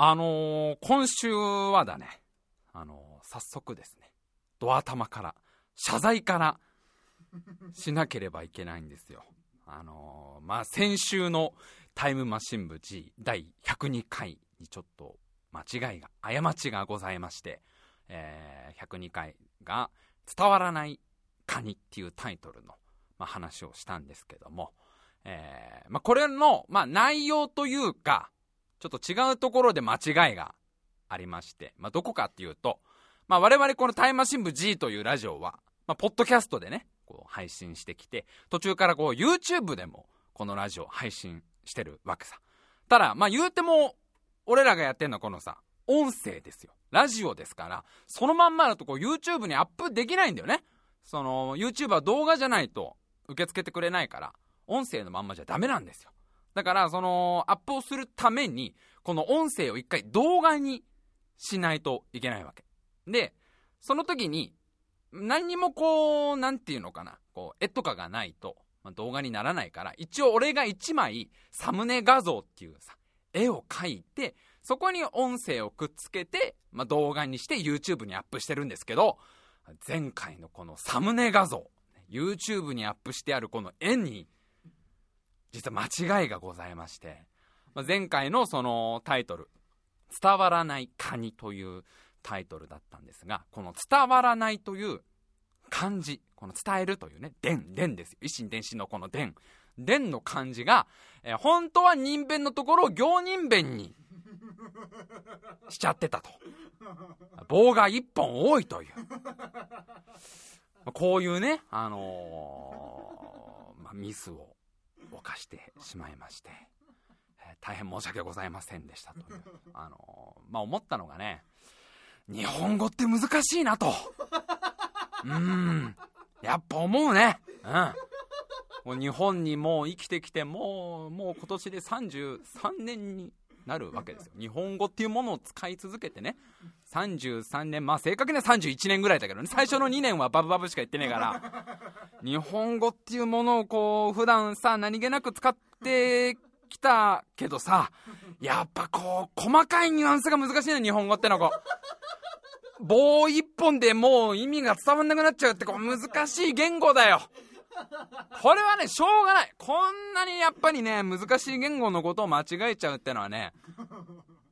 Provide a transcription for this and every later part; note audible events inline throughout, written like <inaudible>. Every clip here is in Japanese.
あのー、今週はだね、あのー、早速ですね、ドア玉から、謝罪からしなければいけないんですよ。あのー、まあ、先週のタイムマシン部 G 第102回にちょっと間違いが、過ちがございまして、え、102回が伝わらないカニっていうタイトルの、まあ、話をしたんですけども、え、まあ、これの、ま、内容というか、ちょっと違うところで間違いがありまして、まあ、どこかっていうと、まあ、我々このタイムマシン部 G というラジオは、まあ、ポッドキャストでね、こう配信してきて、途中からこう YouTube でもこのラジオ配信してるわけさ。ただ、まあ、言うても、俺らがやってんのはこのさ、音声ですよ。ラジオですから、そのまんまだとこう YouTube にアップできないんだよね。その、YouTube は動画じゃないと受け付けてくれないから、音声のまんまじゃダメなんですよ。だから、その、アップをするために、この音声を一回動画にしないといけないわけ。で、その時に、何にもこう、なんていうのかな、こう、絵とかがないと、ま、動画にならないから、一応俺が一枚、サムネ画像っていうさ、絵を描いて、そこに音声をくっつけて、まあ、動画にして YouTube にアップしてるんですけど、前回のこのサムネ画像、YouTube にアップしてあるこの絵に、実は間違いがございまして、まあ、前回のそのタイトル、伝わらないカニというタイトルだったんですが、この伝わらないという漢字、この伝えるというね、伝、伝ですよ。維新伝心のこの伝。伝の漢字が、えー、本当は人弁のところを行人弁にしちゃってたと。棒が一本多いという。こういうね、あのー、まあ、ミスを犯してしまいまして、えー、大変申し訳ございませんでしたという。<laughs> あのー、まあ、思ったのがね、日本語って難しいなと。うん。やっぱ思うね。うん。もう日本にもう生きてきて、もう、もう今年で33年になるわけですよ。日本語っていうものを使い続けてね。33年、まあ正確には31年ぐらいだけどね。最初の2年はバブバブしか言ってねえから。日本語っていうものをこう、普段さ、何気なく使ってきたけどさ、やっぱこう、細かいニュアンスが難しいの、日本語ってのはこう。棒一本でもう意味が伝わんなくなっちゃうってこう難しい言語だよ。これはね、しょうがない。こんなにやっぱりね、難しい言語のことを間違えちゃうってのはね、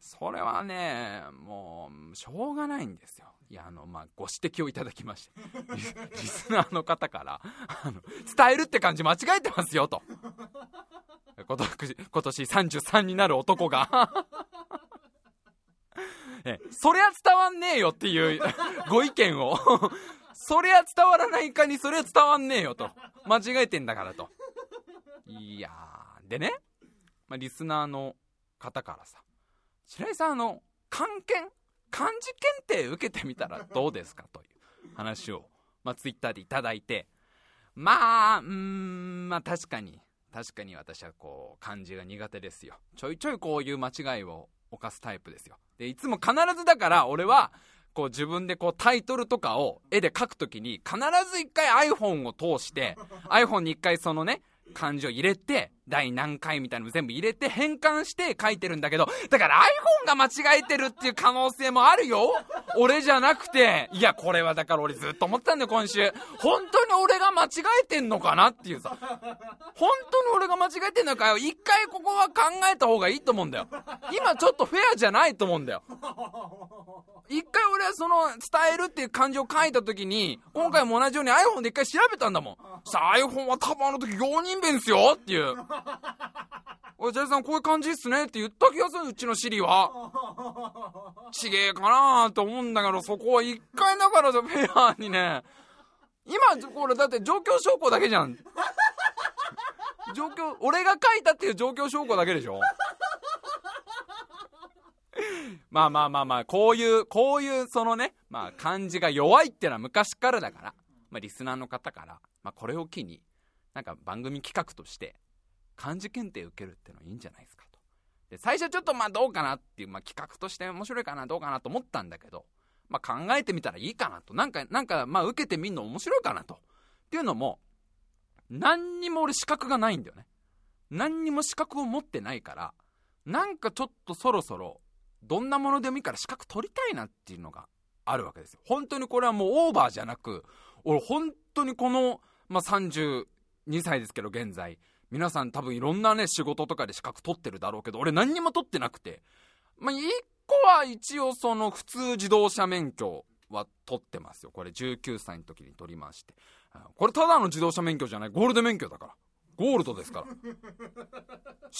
それはね、もう、しょうがないんですよ。いや、あの、まあ、ご指摘をいただきまして、リス <laughs> ナーの方から、あの、伝えるって感じ間違えてますよ、と。今年33になる男がえそりゃ伝わんねえよっていうご意見をそりゃ伝わらないかにそりゃ伝わんねえよと。間違えてんだからと。いやーでね、まあ、リスナーの方からさ白井さんあの漢検漢字検定受けてみたらどうですかという話を、まあ、ツイッターでいただいて。まあうーんまあ確かに確かに私はこう漢字が苦手ですよ。ちょいちょいこういう間違いを犯すタイプですよ。で、いつも必ずだから俺は、こう自分でこうタイトルとかを絵で描くときに必ず一回 iPhone を通して iPhone に一回そのね漢字を入れて第何回みたいなの全部入れて変換して書いてるんだけどだから iPhone が間違えてるっていう可能性もあるよ。俺じゃなくて。いやこれはだから俺ずっと思ってたんだよ今週。本当に俺が間違えてんのかなっていうさ。本当に俺が間違えてんのかよ。一回ここは考えた方がいいと思うんだよ。今ちょっとフェアじゃないと思うんだよ。一回俺はその伝えるっていう漢字を書いた時に今回も同じように iPhone で一回調べたんだもん。さあ iPhone は多分あの時4人弁っすよっていう。<laughs> おい、ジャイさんこういう感じっすねって言った気がする、うちのシリは。<laughs> ちげえかなと思うんだけど、そこは一回だからフェアにね、今、これだって状況証拠だけじゃん。状況、俺が書いたっていう状況証拠だけでしょ？まあまあまあまあ、こういう、こういうそのね、まあ漢字が弱いってのは昔からだから、まあリスナーの方から、まあこれを機に、なんか番組企画として、漢字検定受けるってのはいいんじゃないですかと。で、最初ちょっとまあどうかなっていう、まあ企画として面白いかな、どうかなと思ったんだけど、まあ考えてみたらいいかなと。なんか、なんかまあ受けてみんの面白いかなと。っていうのも、何にも俺資格がないんだよね。何にも資格を持ってないから、なんかちょっとそろそろどんなものでもいいから資格取りたいなっていうのがあるわけですよ。本当にこれはもうオーバーじゃなく、俺本当にこの、まあ、32歳ですけど現在、皆さん多分いろんなね、仕事とかで資格取ってるだろうけど、俺何にも取ってなくて、まあ、1個は一応その普通自動車免許は取ってますよ。これ19歳の時に取りまして。これただの自動車免許じゃない、ゴールド免許だから。ゴールドですから。取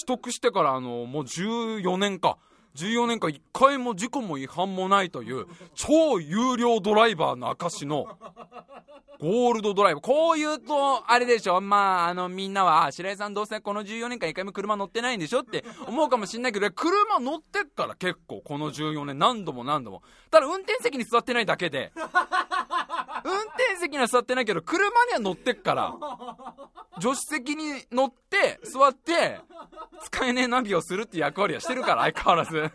得してからあの、もう14年か。14年間1回も事故も違反もないという超有料ドライバーの証のゴールドドライブ。こう言うと、あれでしょ。まあ、あの、みんなは、白井さんどうせこの14年間一回も車乗ってないんでしょって思うかもしんないけど、車乗ってっから結構、この14年何度も何度も。ただ運転席に座ってないだけで、運転席には座ってないけど、車には乗ってっから、助手席に乗って、座って、使えねえナビをするっていう役割はしてるから、相変わらず。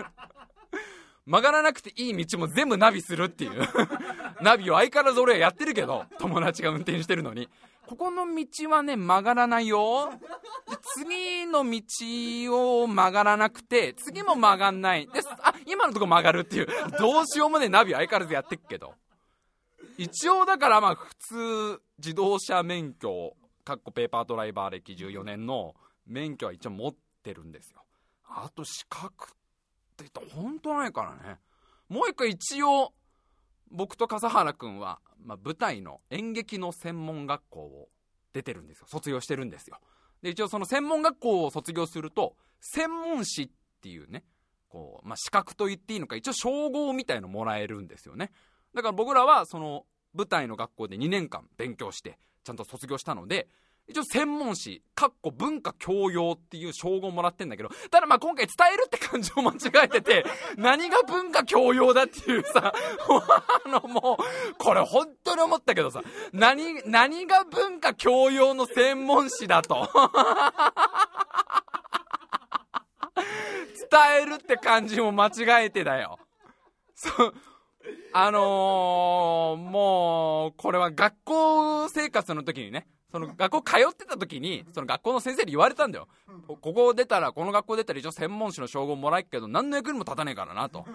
曲がらなくていい道も全部ナビするっていう <laughs> ナビを相変わらず俺はやってるけど、友達が運転してるのに。ここの道はね、曲がらないよ。次の道を曲がらなくて、次も曲がんない。で、あ、今のとこ曲がるっていう。どうしようもね、ナビ相変わらずやってっけど。一応だからまあ普通自動車免許、かっこペーパードライバー歴14年の免許は一応持ってるんですよ。あと資格って言ったら本当ないからね。もう一個一応、僕と笠原くんは、まあ、舞台の演劇の専門学校を出てるんですよ。卒業してるんですよ。で、一応その専門学校を卒業すると、専門士っていうね、こう、まあ、資格と言っていいのか、一応称号みたいのもらえるんですよね。だから僕らは、その、舞台の学校で2年間勉強して、ちゃんと卒業したので、一応専門誌、かっこ文化教養っていう称号もらってんだけど、ただまあ今回伝えるって感じを間違えてて、<laughs> 何が文化教養だっていうさ、あのもう、これ本当に思ったけどさ、何、何が文化教養の専門誌だと。<laughs> 伝えるって感じも間違えてだよ。そう。あのー、もう、これは学校生活の時にね、その学校通ってた時に、その学校の先生に言われたんだよ。ここ出たら、この学校出たら一応専門士の称号もらえっけど、何の役にも立たねえからなと。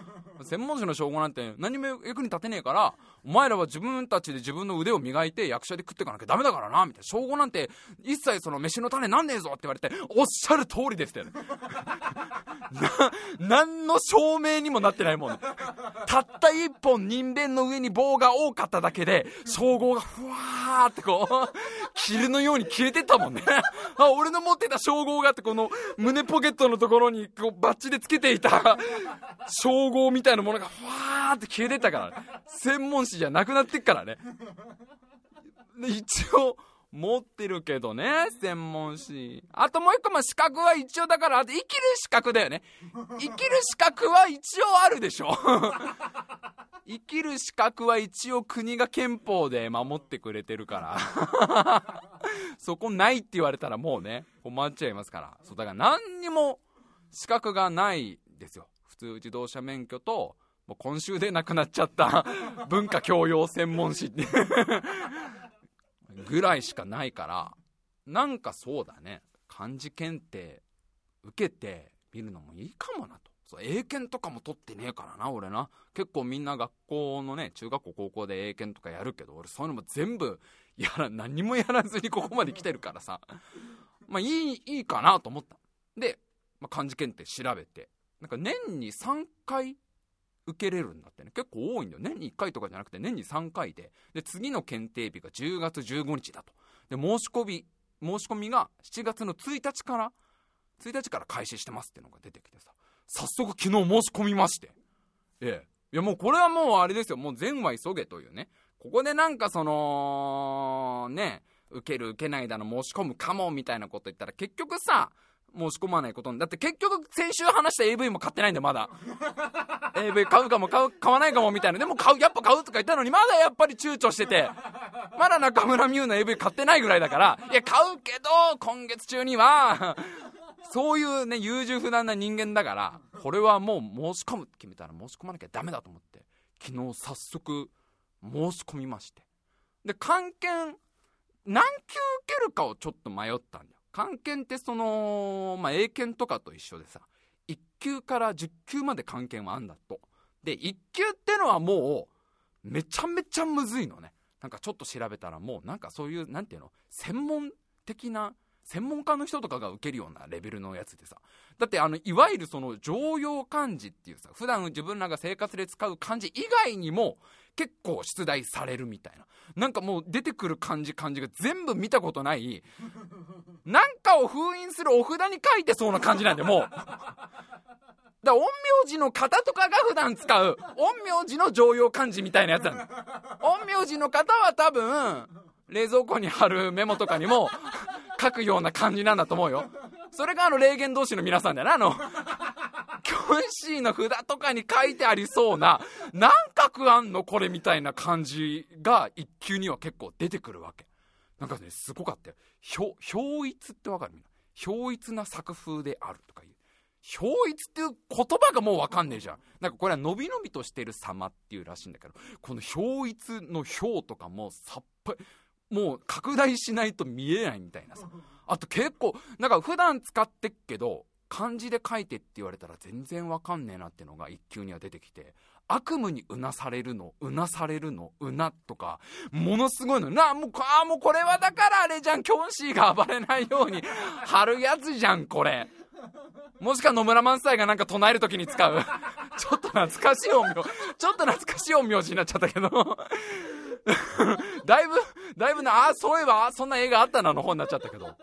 専門士の称号なんて何も役に立てねえから、お前らは自分たちで自分の腕を磨いて役者で食っていかなきゃダメだからな、みたいな。称号なんて一切その飯の種なんねえぞって言われて、おっしゃる通りですって。<laughs> な、何の証明にもなってないもん、ね。たった一本人弁の上に棒が多かっただけで、称号がふわーってこう、霧のように消えてったもんね。<laughs> あ、俺の持ってた称号があって、この胸ポケットのところにこうバッチでつけていた <laughs> 称号みたいなものがふわーって消えてったから。専門誌じゃなくなってっからね。一応、持ってるけどね、専門誌。あともう一個、まあ、資格は一応だから、生きる資格だよね。生きる資格は一応あるでしょ。<laughs> 生きる資格は一応国が憲法で守ってくれてるから <laughs> そこないって言われたらもうね困っちゃいますからそうだから何にも資格がないですよ普通自動車免許ともう今週でなくなっちゃった文化教養専門誌ってぐらいしかないからなんかそうだね。漢字検定受けてみるのもいいかもなと。そう英検とかも取ってねえからな俺な。結構みんな学校のね中学校高校で英検とかやるけど俺そういうのも全部やら何もやらずにここまで来てるからさ。まあいいいいかなと思った。で、まあ、漢字検定調べて。なんか年に3回受けれるんだってね結構多いんだよ年に1回とかじゃなくて年に3回でで次の検定日が10月15日だとで申し込み申し込みが7月の1日から1日から開始してますっていうのが出てきてさ早速昨日申し込みまして。ええ。いやもうこれはもうあれですよ。もう全話急げというね。ここでなんかその、ね、受ける受けないだの申し込むかもみたいなこと言ったら結局さ、申し込まないことに。だって結局先週話した AV も買ってないんだよ、まだ。<laughs> AV 買うかも買う、買わないかもみたいな。でも買う、やっぱ買うとか言ったのに、まだやっぱり躊躇してて。まだ中村美優の AV 買ってないぐらいだから、いや、買うけど、今月中には、そういうね、優柔不断な人間だから、これはもう申し込むって決めたら申し込まなきゃダメだと思って、昨日早速申し込みまして。で、関係、何級受けるかをちょっと迷ったんだよ。関係ってその、まあ、英検とかと一緒でさ、1級から10級まで関係はあんだと。で、1級ってのはもう、めちゃめちゃむずいのね。なんかちょっと調べたらもう、なんかそういう、なんていうの、専門的な、専門家の人とかが受けるようなレベルのやつでさ。だってあの、いわゆるその常用漢字っていうさ、普段自分らが生活で使う漢字以外にも結構出題されるみたいな。なんかもう出てくる漢字漢字が全部見たことない、なんかを封印するお札に書いてそうな感じなんで、もう。だ陰陽師の方とかが普段使う陰陽師の常用漢字みたいなやつなん陰陽師の方は多分冷蔵庫に貼るメモとかにも書くような感じなんだと思うよそれがあの霊言同士の皆さんだよなあのキョンシーの札とかに書いてありそうな何画あんのこれみたいな感じが一級には結構出てくるわけ。なんかねすごかったよ。表一ってわかるみんな。表一な作風であるとかいう。表一っていう言葉がもうわかんねえじゃん。なんかこれは伸び伸びとしてる様っていうらしいんだけど、この表一の表とかもさっぱり、もう拡大しないと見えないみたいなさ。あと結構、なんか普段使ってっけど、漢字で書いてって言われたら全然わかんねえなってのが一級には出てきて、悪夢にうなされるの、うなされるの、うなとか、ものすごいの。な、もう、あもうこれはだからあれじゃん、キョンシーが暴れないように。貼るやつじゃん、これ。もしか野村萬斎がなんか唱える時に使う。ちょっと懐かしい音名ちょっと懐かしい音名字になっちゃったけど。<laughs> だいぶだいぶなあそういえばそんな映画あったなの本になっちゃったけど。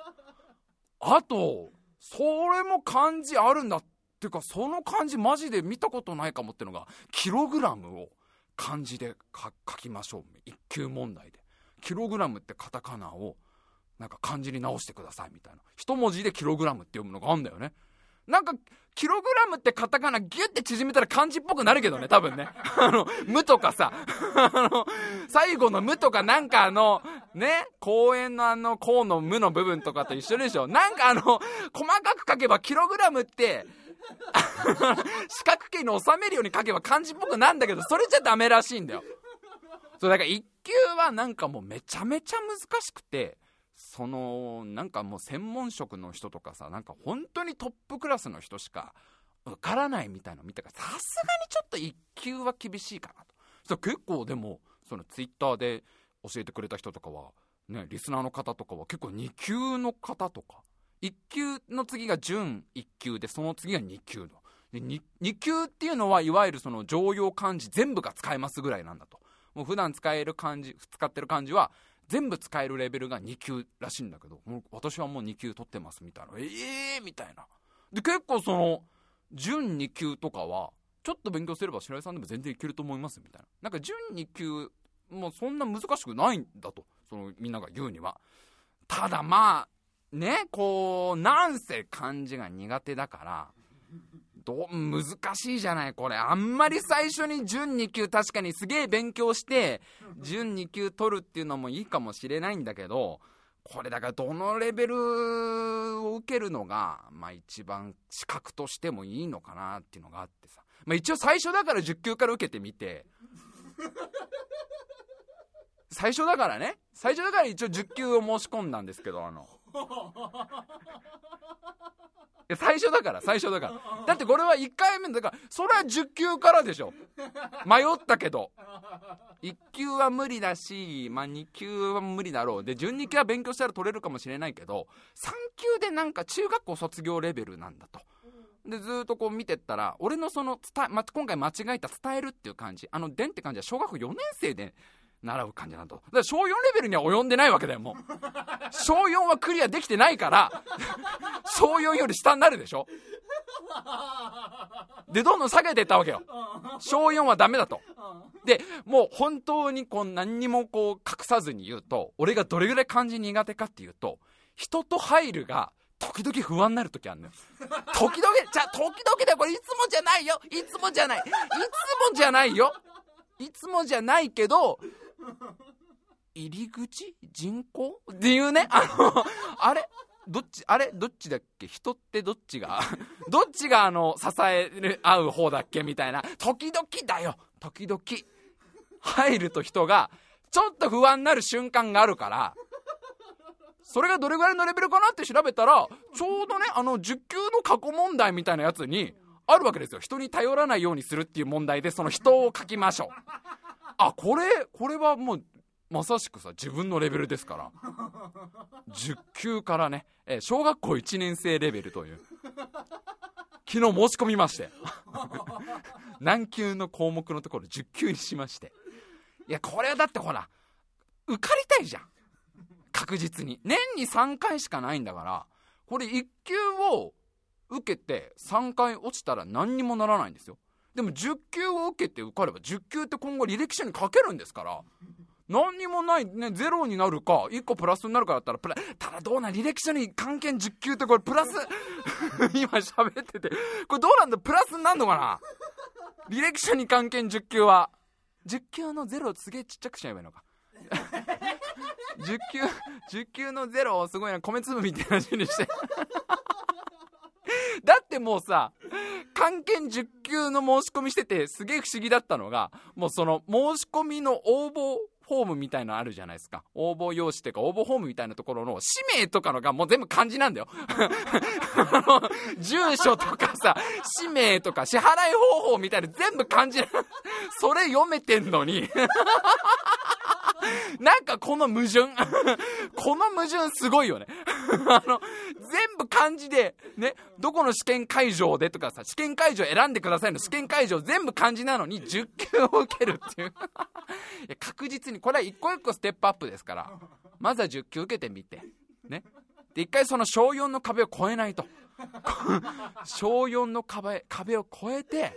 あとそれも漢字あるんだっていうかその漢字マジで見たことないかもってのがキログラムを漢字で書きましょう。一級問題で。キログラムってカタカナをなんか漢字に直してくださいみたいな。一文字でキログラムって読むのがあるんだよね。なんか、キログラムってカタカナギュって縮めたら漢字っぽくなるけどね、多分ね。<laughs> あの、無とかさ、<laughs> あの、最後の無とかなんかあの、ね、公園のあの、項の無の部分とかと一緒でしょ。なんかあの、細かく書けばキログラムって、<laughs> 四角形に収めるように書けば漢字っぽくなんだけど、それじゃダメらしいんだよ。そう、だから一級はなんかもうめちゃめちゃ難しくて、そのなんかもう専門職の人とかさなんか本当にトップクラスの人しか受からないみたいなの見たからさすがにちょっと1級は厳しいかなと。そ結構でもそのツイッターで教えてくれた人とかはねリスナーの方とかは結構2級の方とか。1級の次が準1級でその次が2級の。で 2, 級っていうのはいわゆるその常用漢字全部が使えますぐらいなんだと。もう普段使える漢字使ってる漢字は全部使えるレベルが2級らしいんだけど私はもう2級取ってますみたいな。ええー、みたいな。で結構その準2級とかはちょっと勉強すれば白井さんでも全然いけると思いますみたいな。なんか準2級もうそんな難しくないんだと。そのみんなが言うには。ただまあねこうなんせ漢字が苦手だからど難しいじゃないこれ。あんまり最初に準2級確かにすげえ勉強して準2級取るっていうのもいいかもしれないんだけどこれだからどのレベルを受けるのが、まあ、一番資格としてもいいのかなっていうのがあってさ、まあ、一応最初だから10級から受けてみて。最初だからね。最初だから一応10級を申し込んだんですけどあの。最初だから最初だから。だってこれは1回目だからそれは10級からでしょ。迷ったけど。1級は無理だし、まあ、2級は無理だろう。で12級は勉強したら取れるかもしれないけど3級でなんか中学校卒業レベルなんだと。でずっとこう見てったら俺のその伝、ま、今回間違えた伝えるっていう感じ。あの「伝」って感じは小学校4年生で習う感じなんだだから小4レベルには及んでないわけだよもう。<laughs> 小4はクリアできてないから <laughs> 小4より下になるでしょ。でどんどん下げていったわけよ。小4はダメだと。でもう本当にこう何にもこう隠さずに言うと俺がどれぐらい漢字苦手かっていうと人と入るが時々不安になる時あるのよ。時々じゃあ時々でこれいつもじゃないよ。いつもじゃない。いつもじゃないよ。いつもじゃないけど <laughs> 入り口？人口？っていうね。あのあれ？どっち？あれ？どっちだっけ？人ってどっちが？どっちがあの支える合う方だっけ？みたいな。時々だよ。時々。入ると人がちょっと不安になる瞬間があるからそれがどれぐらいのレベルかなって調べたらちょうどねあの10級の過去問題みたいなやつにあるわけですよ。人に頼らないようにするっていう問題でその人を書きましょう。あこれこれはもうまさしくさ自分のレベルですから。<laughs> 10級からね、え小学校1年生レベルという。昨日申し込みまして。<laughs> 何級の項目のところ10級にしまして。いやこれはだってほら受かりたいじゃん。確実に。年に3回しかないんだからこれ1級を受けて3回落ちたら何にもならないんですよ。でも10級を受けて受かれば10級って今後履歴書に書けるんですから。何にもないねゼロになるか1個プラスになるかだったらプラただどうなん履歴書に関係10級ってこれプラス <laughs> 今喋ってて。これどうなんだプラスになるのかな？履歴書に関係10級は。10級のゼロをすげえちっちゃくしちゃえばいいのか。10級10級のゼロをすごいな米粒みたいな字にして。<laughs> だってもうさ関係10級の申し込みしててすげえ不思議だったのがもうその申し込みの応募フォームみたいのあるじゃないですか。応募用紙っていうか応募フォームみたいなところの氏名とかのがもう全部漢字なんだよ。住所とかさ氏名とか支払い方法みたいな全部漢字なそれ読めてんのに。なんかこの矛盾。この矛盾すごいよね。あの全部漢字でねどこの試験会場でとかさ試験会場選んでくださいの試験会場全部漢字なのに10級を受けるっていう。確実にこれは一個一個ステップアップですからまずは10級受けてみてね。で一回その小4の壁を越えないと。<laughs> 小4の壁壁を越えて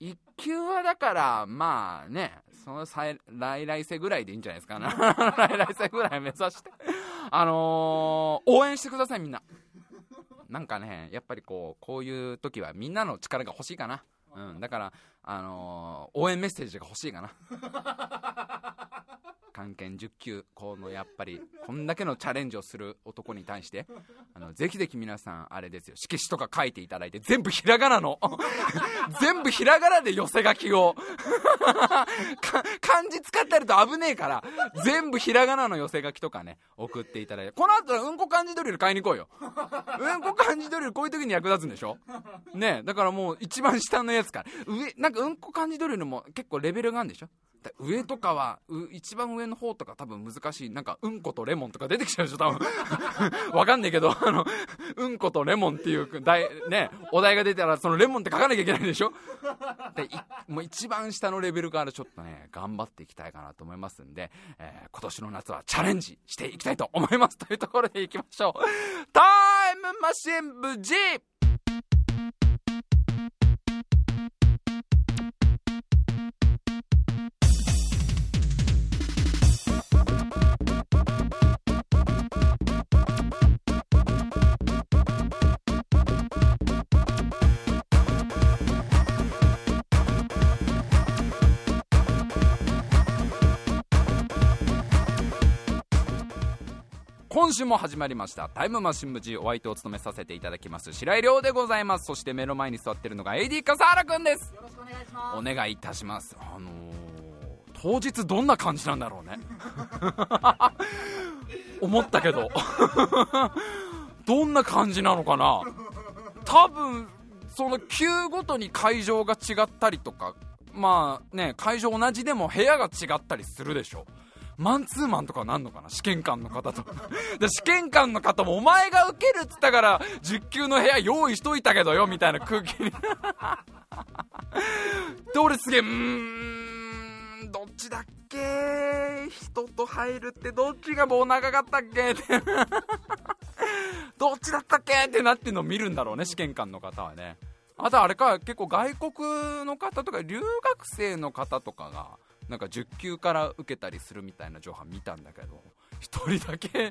1級はだからまあねその再来来世ぐらいでいいんじゃないですかな。<laughs> 来来世ぐらい目指して。あのー応援してくださいみんな。なんかねやっぱりこうこういう時はみんなの力が欲しいかな。うんだからあのー応援メッセージが欲しいかな。関係10級このやっぱりこんだけのチャレンジをする男に対して。あのぜひぜひ皆さんあれですよ。色紙とか書いていただいて全部ひらがなの。<laughs> 全部ひらがなで寄せ書きを。<laughs> か漢字使ってると危ねえから全部ひらがなの寄せ書きとかね送っていただいて。この後うんこ漢字ドリル買いに来いよ。うんこ漢字ドリルこういう時に役立つんでしょ？ねだからもう一番下のやつから。上かうんこ漢字ドリルも結構レベルがあるんでしょ？上とかは一番上の方とか多分難しい。なんかうんことレモンとか出てきちゃうでしょ多分。<laughs> わかんないけどあのうんことレモンっていう題ねお題が出たらそのレモンって書かなきゃいけないでしょ？でもう一番下のレベルからちょっとね頑張っていきたいかなと思いますんで、えー今年の夏はチャレンジしていきたいと思います。というところでいきましょう。タイムマシン部 G 今週も始まりました。タイムマシン部 G お相手を務めさせていただきます。白井亮でございます。そして目の前に座ってるのが AD 笠原くんです。よろしくお願いします。お願いいたします。あのー、当日どんな感じなんだろうね。<laughs> 思ったけど。<laughs> どんな感じなのかな。多分その級ごとに会場が違ったりとか。まあね会場同じでも部屋が違ったりするでしょマンツーマンとかなんのかな？試験官の方と。<laughs> で試験官の方もお前が受けるっつったから10級の部屋用意しといたけどよみたいな空気に。<laughs> で俺すげえうーんどっちだっけ？人と入るってどっちがもう長かったっけ？っ <laughs> てどっちだったっけ？ってなってんのを見るんだろうね試験官の方はね。あとあれか結構外国の方とか留学生の方とかがなんか10級から受けたりするみたいな情報見たんだけど1人だけ <laughs>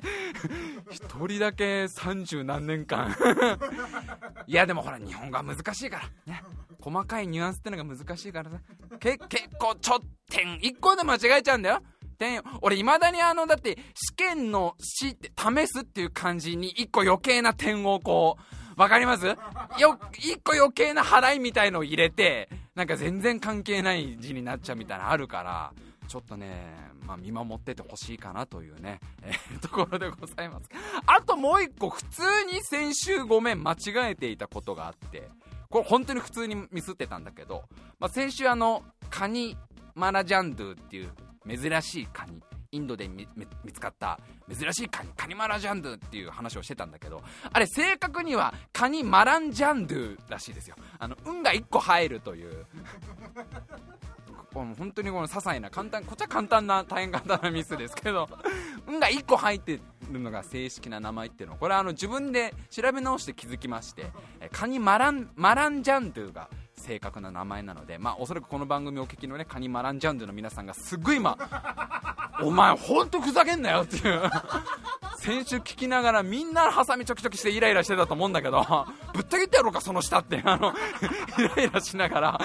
1人だけ30何年間。<laughs> いやでもほら日本語は難しいからね。細かいニュアンスってのが難しいからさ。け結構ちょっ点1個で間違えちゃうんだよ。点俺いまだにあのだって試験の「し」って試すっていう漢字に1個余計な点をこうわかります？よ1個余計な払いみたいのを入れてなんか全然関係ない字になっちゃうみたいなのあるからちょっとね、まあ、見守っててほしいかなというね、えー <laughs> ところでございます。あともう一個普通に先週ごめん間違えていたことがあってこれ本当に普通にミスってたんだけど、まあ、先週あのカニマラジャンドゥっていう珍しいカニインドで見つかった珍しいカニカニマラジャンドゥっていう話をしてたんだけどあれ正確にはカニマランジャンドゥらしいですよ。<laughs> あの運が1個入るという。本当にこの些細な簡単こっちは簡単な大変簡単なミスですけど <laughs> 運が1個入ってるのが正式な名前っていうのこれはあの自分で調べ直して気づきましてカニマランマランジャンドゥが正確な名前なので、まあ、おそらくこの番組をお聞きのねカニマランジャンドゥの皆さんがすっごい今お前本当ふざけんなよっていう。先週聞きながらみんなハサミちょきちょきしてイライラしてたと思うんだけどぶった切ってやろうかその下って。あのイライラしながら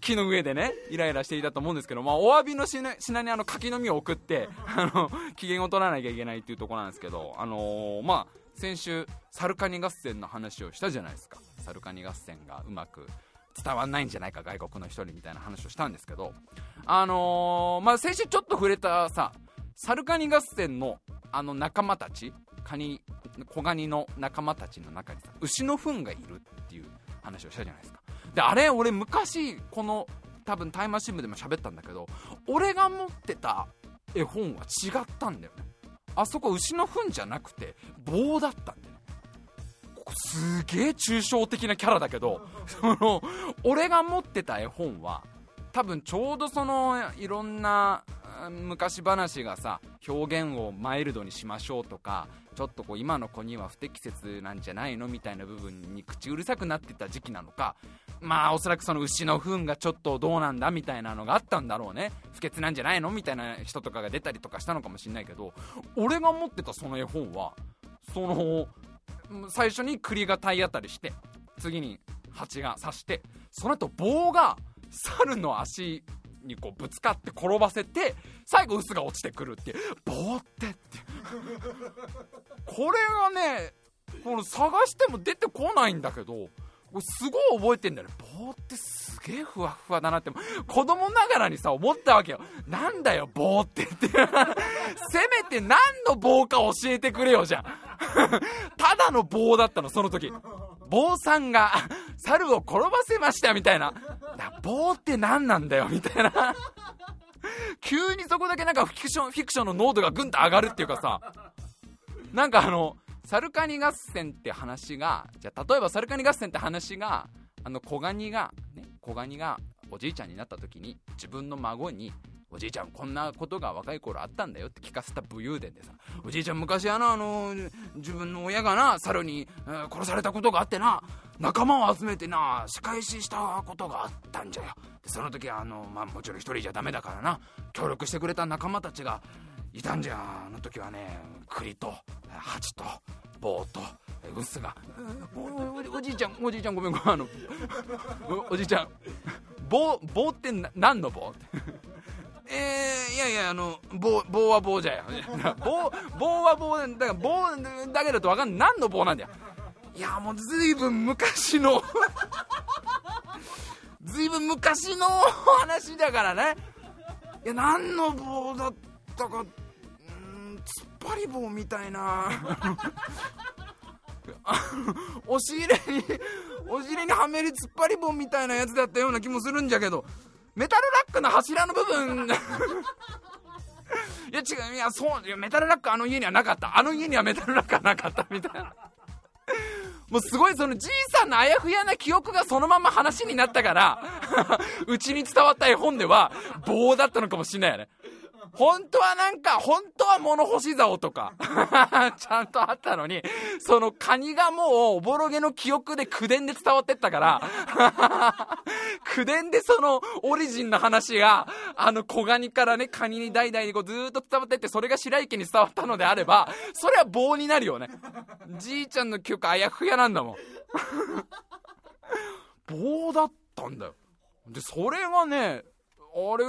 木の上でねイライラしていたと思うんですけど、まあ、お詫びの品にあの柿の実を送ってあの機嫌を取らなきゃいけないっていうところなんですけど、あのー、まあ、先週サルカニ合戦の話をしたじゃないですか。サルカニ合戦がうまく伝わんないんじゃないか外国の人にみたいな話をしたんですけどあのー、まあ先週ちょっと触れたさサルカニ合戦のあの仲間たちカニ小ガニの仲間たちの中にさ牛の糞がいるっていう話をしたじゃないですか。であれ俺昔この多分タイムマシン部でも喋ったんだけど俺が持ってた絵本は違ったんだよね。あそこ牛の糞じゃなくて棒だったんだよすげえ抽象的なキャラだけど <laughs> その俺が持ってた絵本は多分ちょうどそのいろんな昔話がさ表現をマイルドにしましょうとかちょっとこう今の子には不適切なんじゃないのみたいな部分に口うるさくなってた時期なのかまあおそらくその牛の糞がちょっとどうなんだみたいなのがあったんだろうね。不潔なんじゃないのみたいな人とかが出たりとかしたのかもしんないけど俺が持ってたその絵本はその最初に栗が体当たりして次に蜂が刺してその後棒が猿の足にこうぶつかって転ばせて最後臼が落ちてくるって棒ってって。これがねこの探しても出てこないんだけどすごい覚えてんだよね。棒ってすげえふわふわだなって子供ながらにさ思ったわけよ。なんだよ棒ってって。<laughs> せめて何の棒か教えてくれよじゃん <laughs> ただの棒だったのその時。坊さんが猿を転ばせましたみたいな。棒って何なんだよみたいな。急にそこだけなんかフィクションフィクションの濃度がぐんと上がるっていうかさ。なんかあのサルカニ合戦って話がじゃあ例えばサルカニ合戦って話があの小ガニがね小ガニがおじいちゃんになった時に自分の孫におじいちゃんこんなことが若い頃あったんだよって聞かせた武勇伝でさ。おじいちゃん昔あのあの自分の親がな猿に、えー、殺されたことがあってな仲間を集めてな仕返ししたことがあったんじゃよ。でその時あの、まあ、もちろん一人じゃダメだからな協力してくれた仲間たちがいたんじゃ。あの時はね栗と蜂と棒とうすがおじいちゃんおじいちゃんごめんごめんあのおじいちゃん棒棒って何の棒えー、いやいやあの棒棒は棒じゃよ。<laughs> 棒棒は棒だから棒だけだと分かんない。何の棒なんだよ。いやもうずいぶん昔のずいぶん昔の話だからね。いや何の棒だったかうん突っ張り棒みたいな。押し入れに押し入れにはめる突っ張り棒みたいなやつだったような気もするんじゃけど。メタルラックの柱の部分。<laughs> いや違ういやそういやメタルラックあの家にはなかった。あの家にはメタルラックはなかったみたいな。もうすごいそのじいさんのあやふやな記憶がそのまま話になったから <laughs> うちに伝わった絵本では棒だったのかもしれないよね。本当はなんか、本当は物干し竿とか <laughs> ちゃんとあったのに、そのカニがもうおぼろげの記憶で口伝で伝わってったから <laughs> 口伝でそのオリジンの話が、あの小ガニからね、カニに代々にこうずーっと伝わってって、それが白池に伝わったのであれば、それは棒になるよね。じいちゃんの記憶あやふやなんだもん。<laughs> 棒だったんだよ。で、それがね、あれ、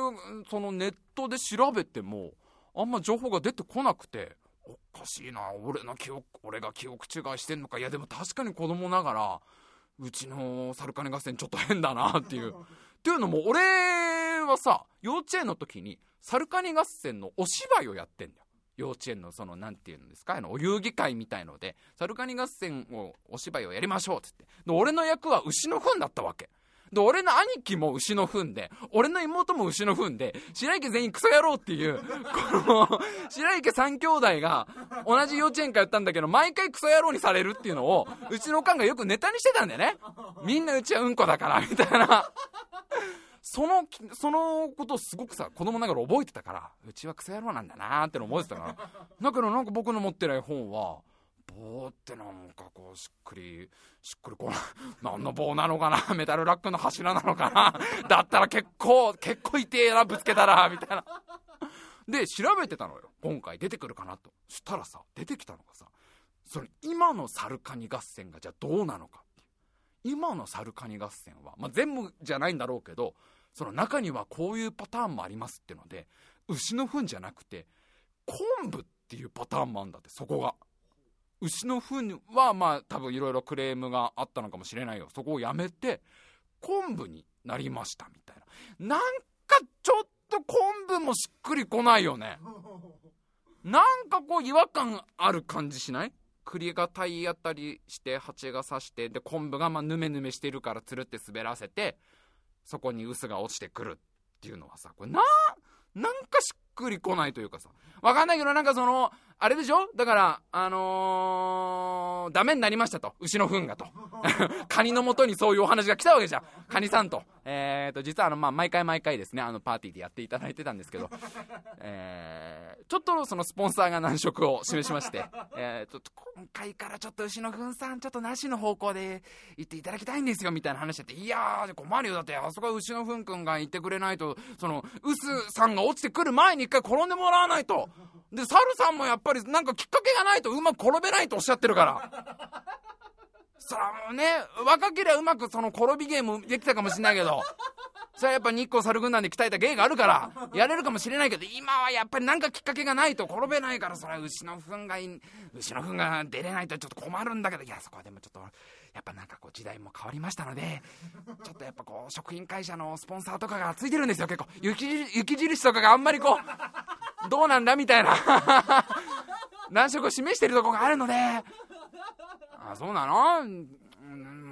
そのネットで調べても、あんま情報が出てこなくて、おかしいな、俺の記憶、俺が記憶違いしてんのか。いや、でも確かに子供ながら、うちのサルカネ合戦ちょっと変だなっていう。<laughs> っていうのも、俺はさ、幼稚園の時に、サルカニ合戦のお芝居をやってんだよ。幼稚園のそのなんていうんですかあのお遊戯会みたいのでサルカニ合戦をお芝居をやりましょうっつってで俺の役は牛の糞だったわけで俺の兄貴も牛の糞で俺の妹も牛の糞で白池全員クソ野郎っていうこの白池三兄弟が同じ幼稚園通ったんだけど毎回クソ野郎にされるっていうのをうちのおかんがよくネタにしてたんだよね。みんなうちはうんこだからみたいな。そのそのことをすごくさ子供ながら覚えてたからうちはクソ野郎なんだなーっての覚えてたから。だけどなんか僕の持ってない本は棒ってなんかこうしっくりしっくりこない <laughs> 何の棒なのかな？<laughs> メタルラックの柱なのかな？<laughs> だったら結構結構痛えなぶつけたらみたいな。で調べてたのよ。今回出てくるかなと。したらさ出てきたのがさそれ今のサルカニ合戦がじゃあどうなのか今のサルカニ合戦は、まあ、全部じゃないんだろうけどその中にはこういうパターンもありますってので牛の糞じゃなくて昆布っていうパターンもあるんだってそこが。牛の糞はまあ多分いろいろクレームがあったのかもしれないよ。そこをやめて昆布になりましたみたいな。なんかちょっと昆布もしっくりこないよね。なんかこう違和感ある感じしない？栗が体当たりして蜂が刺してで昆布がまあヌメヌメしてるからつるって滑らせてそこに臼が落ちてくるっていうのはさこれななんかしっくりこないというかさ。わかんないけどなんかそのあれでしょ？だからあのー、ダメになりましたと。牛の糞がと。<laughs> カニのもとにそういうお話が来たわけじゃん。カニさんと。えーと実はあのまあ毎回毎回ですねあのパーティーでやっていただいてたんですけど。えー、ちょっとそのスポンサーが難色を示しまして。えーと今回からちょっと牛の糞さんちょっとなしの方向で行っていただきたいんですよみたいな話して。いやー困るよ。だってあそこは牛の糞くんが行ってくれないとその臼さんが落ちてくる前に一回転んでもらわないと。で猿さんもやっぱぱりなんかきっかけがないとうまく転べないとおっしゃってるから。そらもうね若ければうまくその転びゲームできたかもしれないけど。それはやっぱ日光猿軍団で鍛えた芸があるからやれるかもしれないけど今はやっぱりなんかきっかけがないと転べないからそれは牛の糞が牛の糞が出れないとちょっと困るんだけどいやそこはでもちょっとやっぱなんかこう時代も変わりましたのでちょっとやっぱこう食品会社のスポンサーとかがついてるんですよ結構。雪雪印とかがあんまりこうどうなんだみたいな。難色を示してるとこがあるので。あそうなの？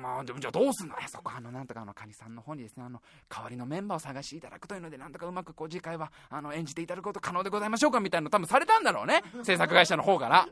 まあじゃあどうすんの？そこあのなんとかあのカニさんの方にですねあの代わりのメンバーを探していただくというのでなんとかうまくこう次回はあの演じていただくこと可能でございましょうかみたいなの多分されたんだろうね制作会社の方から。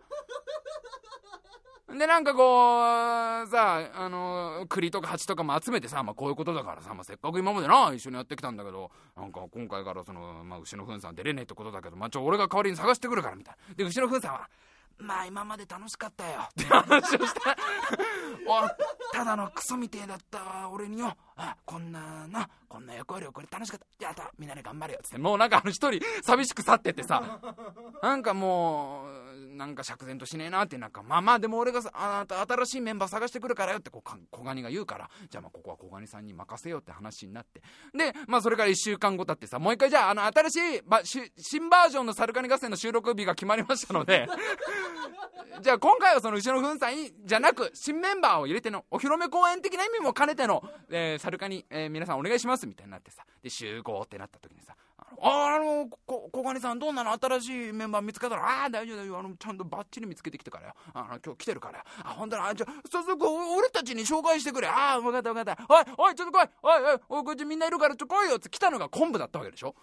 <laughs> でなんかこうさあの栗とか蜂とかも集めてさ、まあ、こういうことだからさ、まあ、せっかく今までな一緒にやってきたんだけどなんか今回からその、まあ、牛の糞さん出れねえってことだけど、まあ、ちょ俺が代わりに探してくるからみたいな。で牛の糞さんはまあ今まで楽しかったよ。って話をした <laughs> おただのクソみてえだった俺によあこんななこんな役割をこれ楽しかった。やったみんなで頑張れよ。っつってもうなんかあの一人寂しく去ってってさ <laughs> なんかもうなんか釈然としねえなってなんかまあまあでも俺があ新しいメンバー探してくるからよってこう小ガニが言うからじゃあまあここは小ガニさんに任せようって話になって。でまあそれから1週間後経ってさもう一回じゃああの新しいば新バージョンのサルカニ合戦の収録日が決まりましたので <laughs> じゃあ今回はその後ろの粉砕じゃなく新メンバーを入れてのお披露目公演的な意味も兼ねての、えー、サルカニ、えー、皆さんお願いしますみたいになってさで集合ってなった時にさああのこ小金さんどうなの新しいメンバー見つかったらああ大丈夫大丈夫。あのちゃんとバッチリ見つけてきてから。よあの今日来てるから。よあ本当だ。じゃ早速俺たちに紹介してくれ。ああ分かった分かった。おいおいちょっと来い。おいおいおこっちみんないるからちょっと来いよ。って来たのが昆布だったわけでしょ？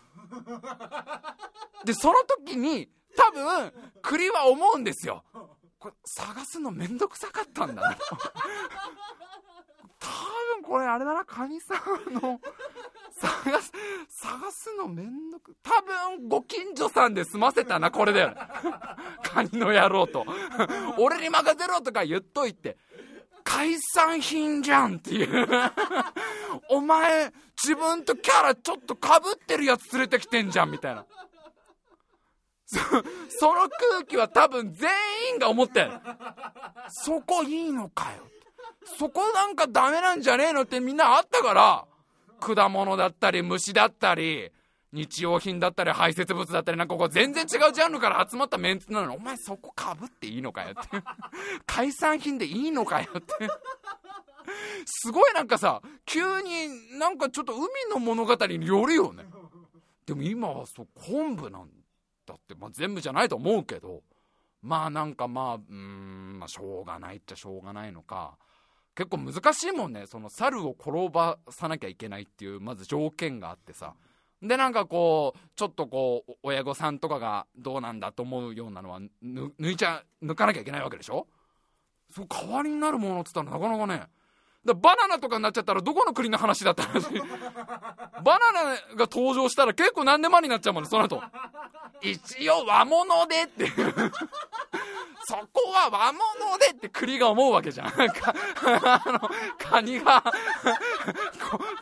でその時に多分栗は思うんですよ。これ探すのめんどくさかったんだな。多分これあれだなカニさんの <laughs> 探す探すのめんどく多分ご近所さんで済ませたなこれだよ <laughs> カニの野郎と。<laughs> 俺に任せろとか言っといて。海産品じゃんっていう。お前自分とキャラちょっとかぶってるやつ連れてきてんじゃんみたいな。その空気は多分全員が思ってそこいいのかよ。そこなんかダメなんじゃねえのってみんなあったから。果物だったり虫だったり日用品だったり排泄物だったりなんかこう全然違うジャンルから集まったメンツなのに。お前そこかぶっていいのかよって。海産品でいいのかよって。すごいなんかさ急になんかちょっと海の物語によるよね。でも今はそう昆布なんったって、まあ、全部じゃないと思うけど。まあなんかまあうん、まあ、しょうがないっちゃしょうがないのか。結構難しいもんね。その猿を転ばさなきゃいけないっていうまず条件があってさ。でなんかこうちょっとこう親御さんとかがどうなんだと思うようなのは抜いちゃ抜かなきゃいけないわけでしょ？そう代わりになるものっつったらなかなかねだバナナとかになっちゃったらどこの国の話だった話。<laughs> バナナが登場したら結構何でもになっちゃうもんねその後。一応和物でって。そこは和物でって栗が思うわけじゃん。かあの、カニが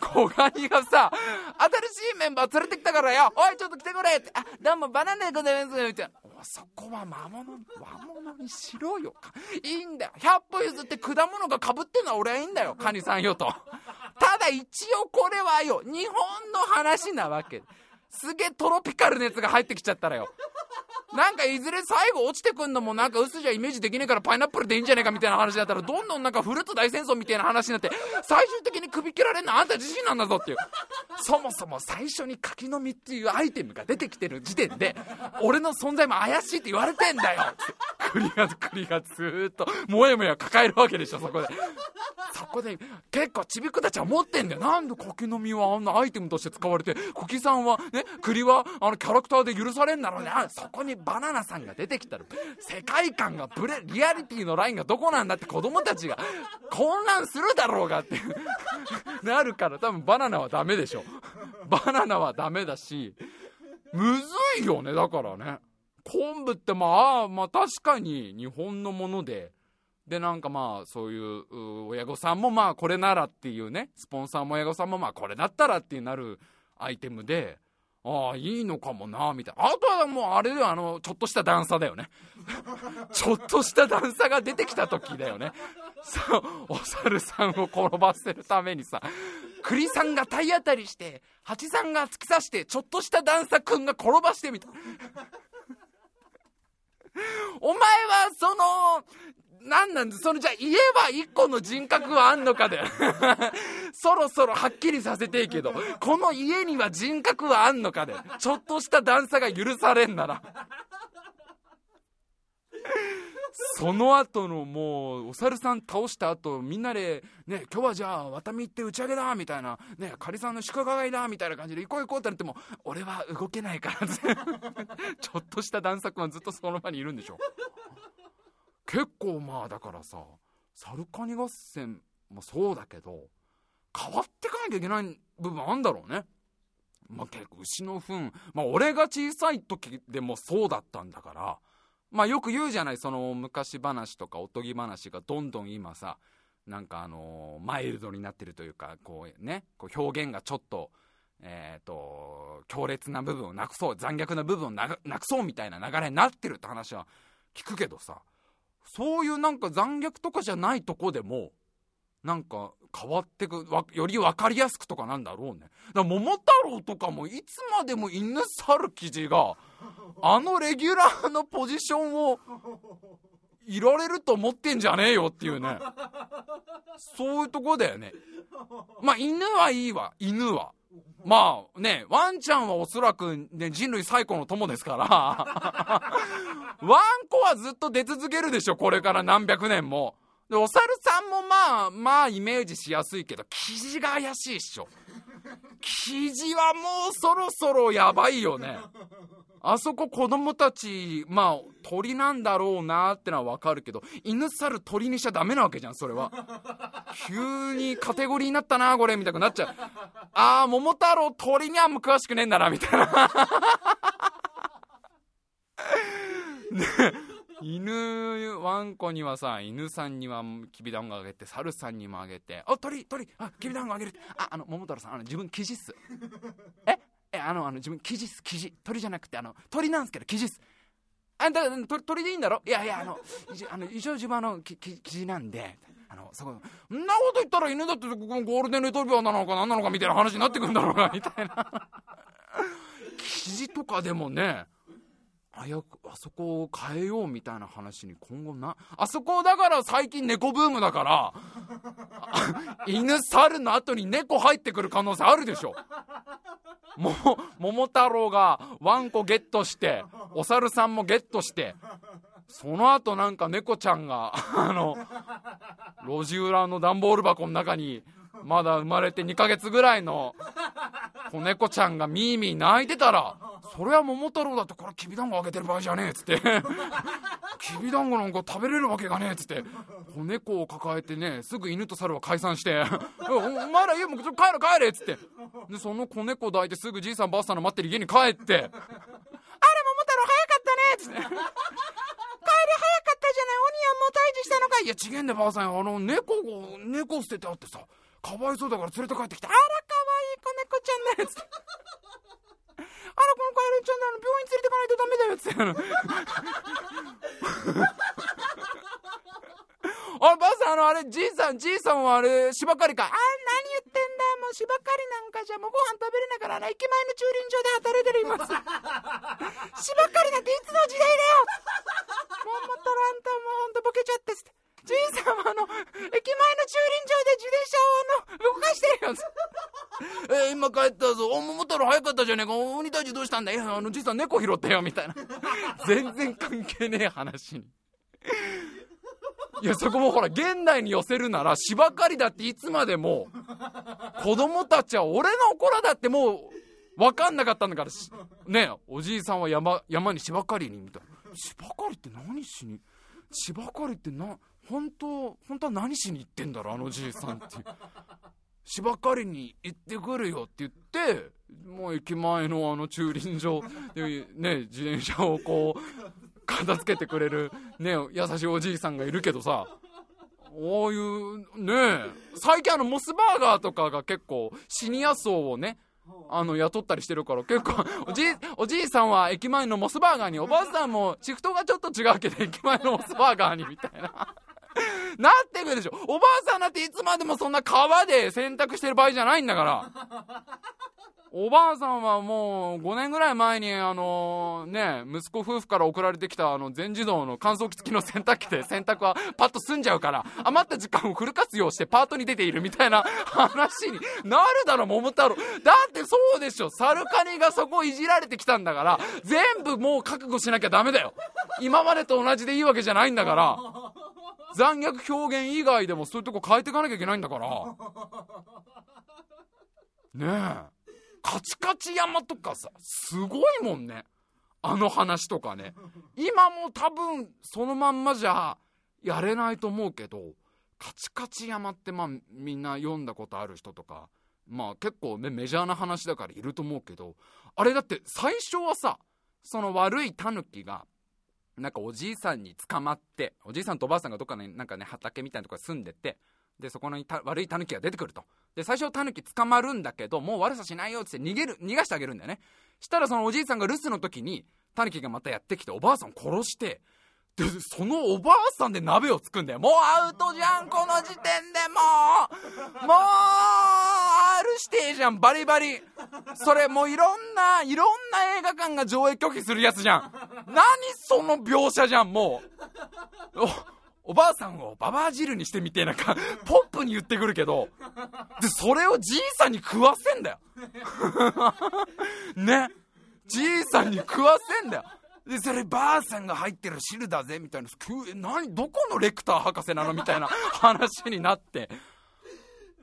小ガニがさ、新しいメンバー連れてきたからよ、おい、ちょっと来てくれって、あ、どうもバナナでございます、みたいな。そこは魔物、和物にしろよ。いいんだよ。100歩譲って果物がかぶってんのは俺はいいんだよ、<laughs> カニさんよと。ただ一応これはよ、日本の話なわけ。すげえトロピカル熱が入ってきちゃったらよ。なんかいずれ最後落ちてくんのもなんか薄じゃイメージできねえからパイナップルでいいんじゃねえかみたいな話だったらどんどんなんかフルーツ大戦争みたいな話になって最終的に首切られんのあんた自身なんだぞっていう。そもそも最初に柿の実っていうアイテムが出てきてる時点で俺の存在も怪しいって言われてんだよ。って栗が栗がずっともやもや抱えるわけでしょそこで。そこで結構ちびくたちは持ってんだよ。なんで柿の実はあんなアイテムとして使われて茎さんはね栗はあのキャラクターで許されんだろうねそこにバナナさんが出てきたら世界観がブレリアリティのラインがどこなんだって子供たちが混乱するだろうがってなるから多分バナナはダメでしょバナナはダメだしむずいよねだからね。昆布ってまあまあ確かに日本のものででなんかまあそういう親御さんもまあこれならっていうねスポンサーも親御さんもまあこれだったらってなるアイテムでああ、いいのかもな、みたいな。あとはもうあれではあの、ちょっとした段差だよね。<laughs> ちょっとした段差が出てきた時だよね。そう、お猿さんを転ばせるためにさ、栗さんが体当たりして、蜂さんが突き刺して、ちょっとした段差くんが転ばしてみた。お前はそのなんなんそれじゃ言えば一個の人格はあんのかで。<laughs> そろそろはっきりさせていいけどこの家には人格はあんのかで。ちょっとした段差が許されんなら。その後のもうお猿さん倒した後みんなでね今日はじゃあワタミ行って打ち上げだみたいな。ねカリさんの祝賀会だみたいな感じで行こう行こうってなっても俺は動けないから。<laughs> ちょっとした段差はずっとその場にいるんでしょ。結構まあだからさサルカニ合戦もそうだけど変わってかなきゃいけない部分あんだろうね。まあ結構牛の糞まあ俺が小さい時でもそうだったんだからまあよく言うじゃないその昔話とかおとぎ話がどんどん今さなんかあのー、マイルドになってるというかこうねこう表現がちょっとえっ、ー、と強烈な部分をなくそう残虐な部分をなくそうみたいな流れになってるって話は聞くけどさそういうなんか残虐とかじゃないとこでもなんか変わってくより分かりやすくとかなんだろうね。だから桃太郎とかもいつまでも犬猿記事があのレギュラーのポジションをいられると思ってんじゃねえよっていうね。そういうとこだよね。まあ犬はいいわ。犬は。まあね、ワンちゃんはおそらく、ね、人類最古の友ですから、<laughs> ワンコはずっと出続けるでしょ、これから何百年も。で、お猿さんもまあ、まあイメージしやすいけど、生地が怪しいっしょ。生地はもうそろそろやばいよね。あそこ子供たち、まあ、鳥なんだろうなってのはわかるけど、犬猿鳥にしちゃダメなわけじゃん、それは。急にカテゴリーになったな、これ、みたいになっちゃう。ああ、桃太郎鳥にはもう詳しくねえんだな、みたいな。<laughs> ね <laughs> 犬ワンコにはさ犬さんにはきびだんごあげて猿さんにもあげて「あ鳥鳥あきびだんごあげる」ああの桃太郎さんあの自分生地っす。え？えあのあの自分生地っす。生地鳥じゃなくてあの鳥なんですけど生地っす。あんた鳥鳥でいいんだろ？いやいやあのあの一応自分あの生地なんであのそこそんなこと言ったら犬だってここゴールデンレトリバーなのか何なのかみたいな話になってくるんだろうがみたいな。<laughs> 生地とかでもねあやあそこを変えようみたいな話に今後なあそこだから最近猫ブームだから <laughs> 犬猿の後に猫入ってくる可能性あるでしょ。も桃太郎がワンコゲットしてお猿さんもゲットしてその後なんか猫ちゃんがあの路地裏の段ボール箱の中にまだ生まれて2ヶ月ぐらいの子猫ちゃんがミーミー泣いてたらそれは桃太郎だってこれきびだんごあげてる場合じゃねえっつって。<laughs> きびだんごなんか食べれるわけがねえっつって。子猫を抱えてねすぐ犬と猿は解散して。<laughs> おお前ら家もちょ帰れ帰れっつって。でその子猫抱いてすぐじいさんばあさんの待ってる家に帰って。あら桃太郎早かったねっつって。帰り早かったじゃない。鬼はもう退治したのかい。やちげんでばあさんあの猫を猫捨ててあってさかわいそうだから連れて帰ってきてあらかわいい子猫ちゃんだよつって。<laughs> あらこのカエルちゃんだの病院連れてかないとダメだよつって。<laughs> <laughs> あばあさんあのあれじいさんじいさんはあれ芝刈りかあ何言ってんだ。よもう芝刈りなんかじゃもうご飯食べれないからな駅前の駐輪場で働いてる今。芝刈りなんていつの時代だよ。もうもっとあんたもうほんとボケちゃってつってじいさんはあの駅前の駐輪場で自転車をあの動かしてるよ。<laughs> えー、今帰ったぞ。お桃太郎早かったじゃねえか。鬼たちどうしたんだい？やあのじいさん猫拾ったよみたいな。<laughs> 全然関係ねえ話に。いやそこもほら現代に寄せるなら芝刈りだっていつまでも子供たちは俺の子らだってもう分かんなかったんだから。ねおじいさんは山山に芝刈りにみたいな。芝刈りって何しに？芝刈りってな本当本当は何しに行ってんだろあのじいさんって <laughs> 芝刈りに行ってくるよって言ってもう駅前のあの駐輪場でね自転車をこう片付けてくれるね優しいおじいさんがいるけどさああいうね最近あのモスバーガーとかが結構シニア層をねあの雇ったりしてるから結構おじいおじいさんは駅前のモスバーガーにおばあさんもシフトがちょっと違うけど駅前のモスバーガーにみたいな。<laughs> なってくるでしょ。おばあさんだっていつまでもそんな川で洗濯してる場合じゃないんだから。おばあさんはもう5年ぐらい前にあのね息子夫婦から送られてきたあの全自動の乾燥機付きの洗濯機で洗濯はパッと済んじゃうから余った時間をフル活用してパートに出ているみたいな <laughs> 話になるだろ桃太郎。だってそうでしょ。サルカニがそこいじられてきたんだから全部もう覚悟しなきゃダメだよ。今までと同じでいいわけじゃないんだから。残虐表現以外でもそういうとこ変えていかなきゃいけないんだから。ねえ。カチカチ山とかさすごいもんね。あの話とかね。今も多分そのまんまじゃやれないと思うけどカチカチ山ってまあみんな読んだことある人とかまあ結構ねメジャーな話だからいると思うけどあれだって最初はさその悪いタヌキがなんかおじいさんに捕まっておじいさんとおばあさんがどっかねなんかね畑みたいなとこに住んでてでそこに悪いタヌキが出てくると。で最初タヌキ捕まるんだけどもう悪さしないよって逃げる逃がしてあげるんだよね。したらそのおじいさんが留守の時にタヌキがまたやってきておばあさん殺してでそのおばあさんで鍋をつくんだよ。もうアウトじゃんこの時点で。もうもう R 指定じゃんバリバリ。それもういろんないろんな映画館が上映拒否するやつじゃん。何その描写じゃんもう。おばあさんをババア汁にしてみてなんかポップに言ってくるけどでそれをじいさんに食わせんだよ。ね。じいさんに食わせんだよ。でそればあさんが入ってる汁だぜみたいな。何どこのレクター博士なのみたいな話になって。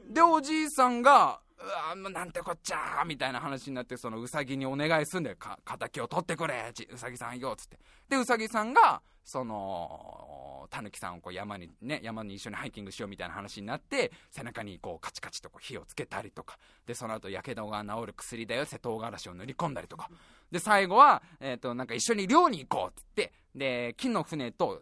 でおじいさんがうわなんてこっちゃみたいな話になってそのうさぎにお願いすんだよ。敵を取ってくれ。うさぎさんよっつって。でうさぎさんがそのたぬきさんをこう山にね山に一緒にハイキングしようみたいな話になって背中にこうカチカチとこう火をつけたりとか。でその後やけどが治る薬だよ。瀬戸辛子を塗り込んだりとか。で最後は、えーと、なんか一緒に漁に行こうっつって。で木の船と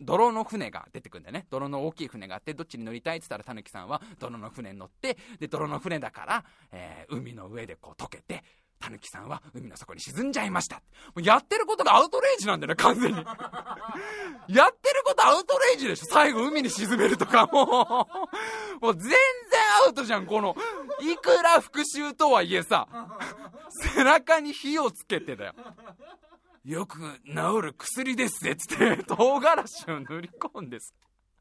泥の船が出てくんだよね泥の大きい船があってどっちに乗りたいっつったらたぬきさんは泥の船に乗ってで泥の船だから、えー、海の上でこう溶けてたぬきさんは海の底に沈んじゃいました。もうやってることがアウトレイジなんだよね、完全に。<laughs> やってることアウトレイジでしょ最後海に沈めるとか、もう。もう全然アウトじゃん、この。いくら復讐とはいえさ、背中に火をつけてだよ。よく治る薬ですぜ、つって、<laughs> 唐辛子を塗り込んです。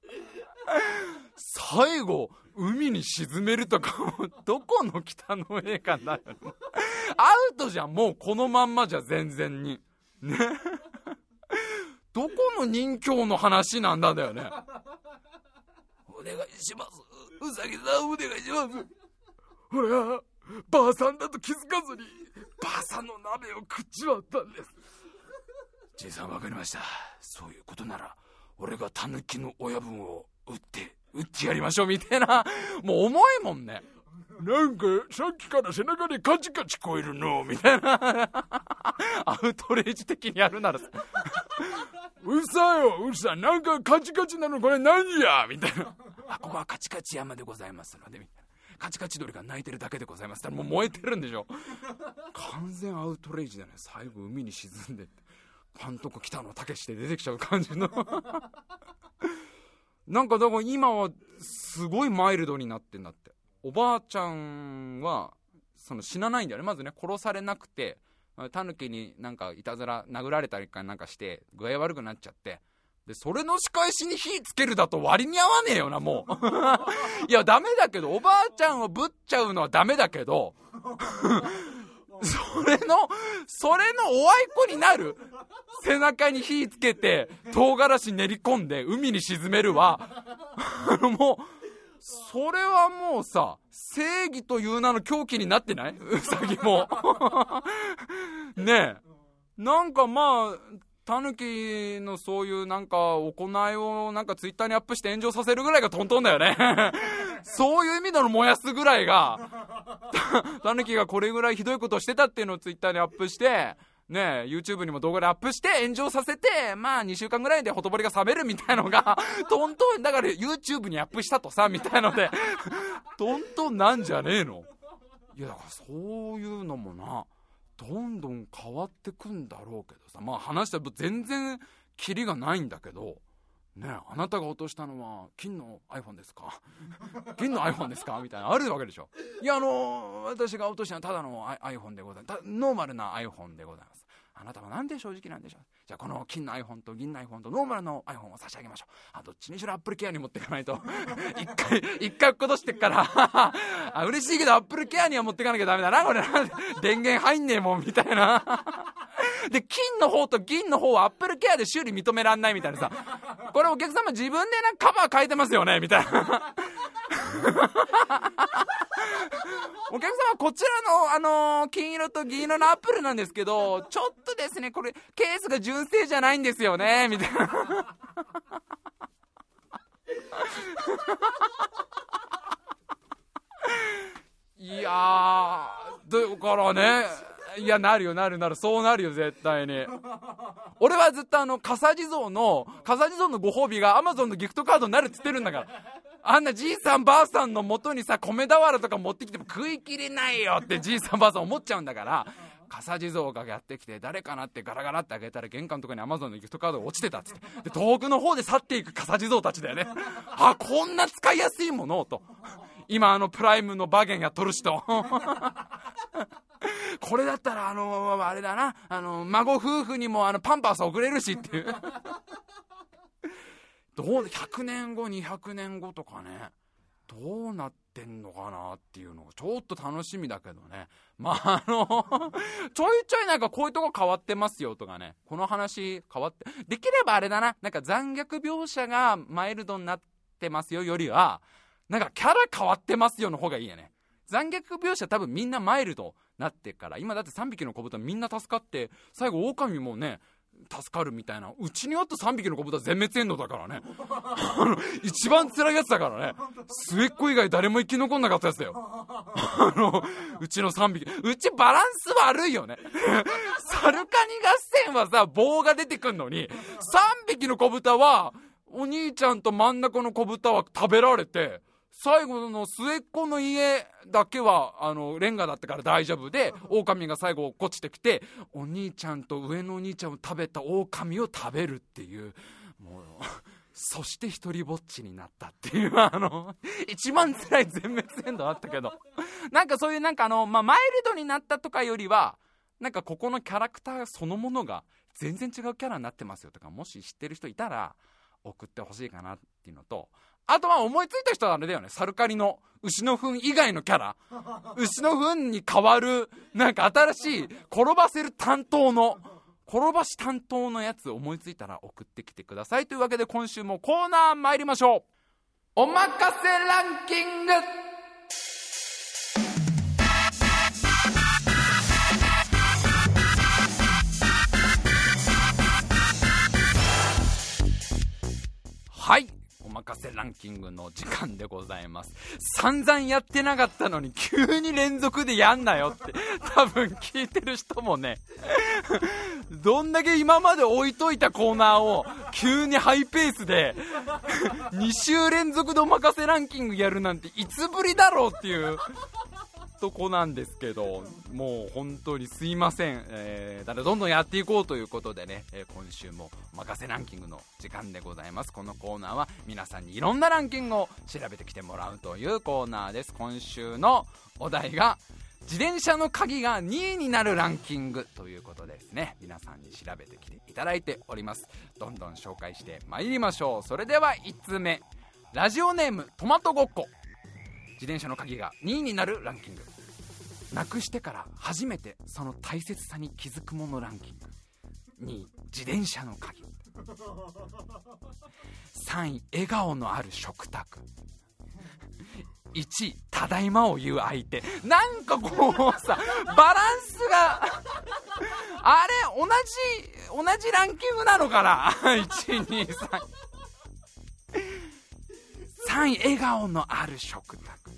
<laughs> 最後、海に沈めるとか、どこの北の映画だよ。アウトじゃん、もうこのまんまじゃ全然に。ね <laughs> どこの人形の話なんだだよねお願いしますうさぎさんお願いしますほらばあさんだと気づかずにばあさんの鍋を食っちまったんですじいさん分かりました。そういうことなら俺がタヌキの親分を撃って撃ってやりましょうみたいなもう重いもんね。なんかさっきから背中でカチカチ聞こえるのみたいな。アウトレイジ的にやるならさ。うるさいようるさいなんかカチカチなのこれ何やみたいな。あここはカチカチ山でございますのでみたいな。カチカチ鳥が鳴いてるだけでございます。もう燃えてるんでしょ。完全アウトレイジだね。最後海に沈んでってパンとこ北野武して出てきちゃう感じの。<laughs> なんかだから今はすごいマイルドになってんだって。おばあちゃんはその死なないんだよね。まずね殺されなくてタヌキになんかいたずら殴られたりかなんかして具合悪くなっちゃって。でそれの仕返しに火つけるだと割に合わねえよなもう。<laughs> いやダメだけどおばあちゃんをぶっちゃうのはダメだけど。それのそれのおあいこになる。背中に火つけて唐辛子練り込んで海に沈めるわ。<laughs> もうそれはもうさ正義という名の狂気になってない？うさぎも。<laughs> ねえ。なんかまあタヌキのそういうなんか行いをなんかツイッターにアップして炎上させるぐらいがトントンだよね。<laughs> そういう意味での燃やすぐらいが <laughs> タヌキがこれぐらいひどいことをしてたっていうのをツイッターにアップしてね YouTube にも動画でアップして炎上させて、まあ2週間ぐらいでほとぼりが冷めるみたいのが、<laughs> トントン、だから YouTube にアップしたとさ、みたいので、トントンなんじゃねえの？いや、だからそういうのもな、どんどん変わってくんだろうけどさ、まあ話したら全然キリがないんだけど、ねあなたが落としたのは金の iPhone ですか？<laughs> 金の iPhone ですか？みたいな。あるわけでしょ。いやあの私が落としたのはただの iPhone でございます。ノーマルな iPhone でございます。あなたは何で正直なんでしょう？じゃあこの金の iPhone と銀の iPhone とノーマルの iPhone を差し上げましょう。あどっちにしろアップルケアに持っていかないと。<laughs> 一回一回落っことしてっから。<laughs> あ嬉しいけどアップルケアには持っていかなきゃダメだなこれ <laughs> 電源入んねえもんみたいな。で金の方と銀の方はアップルケアで修理認めらんないみたいなさ。これお客様自分でなカバー変えてますよねみたいな。お客様こちらの、あのー、金色と銀色のアップルなんですけどちょっとですねこれケースが純正じゃないんですよね <laughs> みたいな。いやーだからねいやなるよなるなる。そうなるよ絶対に。俺はずっとあの笠地蔵の笠地蔵のご褒美がアマゾンのギフトカードになるっつってるんだから。あんなじいさんばあさんのもとにさ米俵とか持ってきても食いきれないよってじいさんばあさん思っちゃうんだから笠地蔵がやってきて誰かなってガラガラって開けたら玄関とかにアマゾンのギフトカードが落ちてたっつって。で遠くの方で去っていく笠地蔵たちだよね。あこんな使いやすいもの。をと今あのプライムのバーゲンやっとるしと <laughs> これだったらあのあれだな。あの孫夫婦にもあのパンパース送れるしっていう。どう100年後200年後とかね。どうなってんのかなっていうのがちょっと楽しみだけどね。まああの <laughs> ちょいちょいなんかこういうとこ変わってますよとかね。この話変わってできればあれだな。なんか残虐描写がマイルドになってますよよりはなんかキャラ変わってますよの方がいいよね。残虐描写多分みんなマイルドなってから。今だって3匹の子豚みんな助かって最後狼もね助かるみたいな。うちにあった3匹の子豚全滅エンドだからね。一番辛いやつだからね。末っ子以外誰も生き残んなかったやつだよ。あのうちの3匹。うちバランス悪いよね。サルカニ合戦はさ棒が出てくんのに3匹の子豚はお兄ちゃんと真ん中の子豚は食べられて最後の末っ子の家だけはあのレンガだったから大丈夫で狼が最後落っこちてきてお兄ちゃんと上のお兄ちゃんを食べた狼を食べるっていうもうそして一人ぼっちになったっていう <laughs> あの一番辛い全滅エンドあったけど。なんかそういうなんかあの、まあ、マイルドになったとかよりはなんかここのキャラクターそのものが全然違うキャラになってますよとかもし知ってる人いたら送ってほしいかなっていうのとあとは思いついた人はあれだよね。サルカリの牛の糞以外のキャラ。牛の糞に代わる、なんか新しい、転ばせる担当の転ばし担当のやつ思いついたら送ってきてくださいというわけで今週もコーナー参りましょうおまかせランキングはいせランキングの時間でございます。散々やってなかったのに急に連続でやんなよって多分聞いてる人もね。どんだけ今まで置いといたコーナーを急にハイペースで2週連続でお任せランキングやるなんていつぶりだろうっていう。とこなんですけどもう本当にすいません、えー、ただどんどんやっていこうということでね、えー、今週もおまかせランキングの時間でございます。このコーナーは皆さんにいろんなランキングを調べてきてもらうというコーナーです。今週のお題が自転車の鍵が2位になるランキングということですね。皆さんに調べてきていただいております。どんどん紹介してまいりましょう。それでは1つ目。ラジオネームトマトごっこ。自転車の鍵が2位になるランキング。なくしてから初めてその大切さに気づくものランキング2位自転車の鍵。3位笑顔のある食卓。1位ただいまを言う相手。なんかこうさバランスがあれ同じ同じランキングなのかな？123 3位笑顔のある食卓。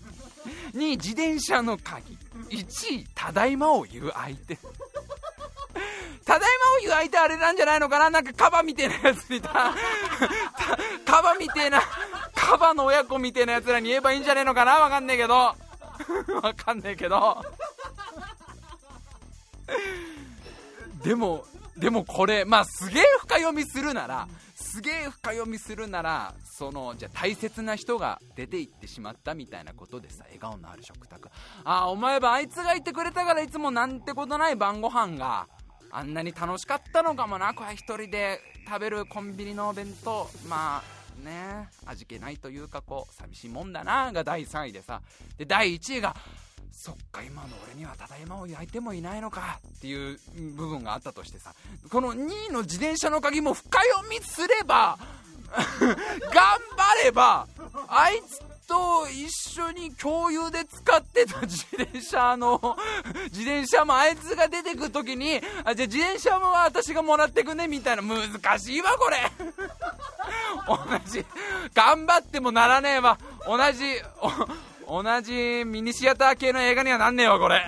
2位自転車の鍵。1位ただいまを言う相手。ただいまを言う相手あれなんじゃないのかな？なんかカバみたいなやつにた <laughs> カバみたいなカバの親子みたいなやつらに言えばいいんじゃねえのかな？わかんねえけど。<laughs> わかんねえけど。でもでもこれまあすげえ深読みするならすげえ深読みするならそのじゃ大切な人が出て行ってしまったみたいなことでさ笑顔のある食卓。ああ思えばあいつがいてくれたからいつもなんてことない晩ご飯があんなに楽しかったのかもな。これ一人で食べるコンビニのお弁当。まあね味気ないというかこう寂しいもんだなが第3位でさ。で第1位がそっか今の俺にはただいまを焼いてもいないのかっていう部分があったとしてさこの2位の自転車の鍵も深読みすれば <laughs> 頑張ればあいつと一緒に共有で使ってた自転車の自転車もあいつが出てく時にあじゃあ自転車も私がもらってくねみたいな難しいわこれ。<laughs> 同じ。頑張ってもならねえわ。同じ同じミニシアター系の映画にはなんねえわこれ。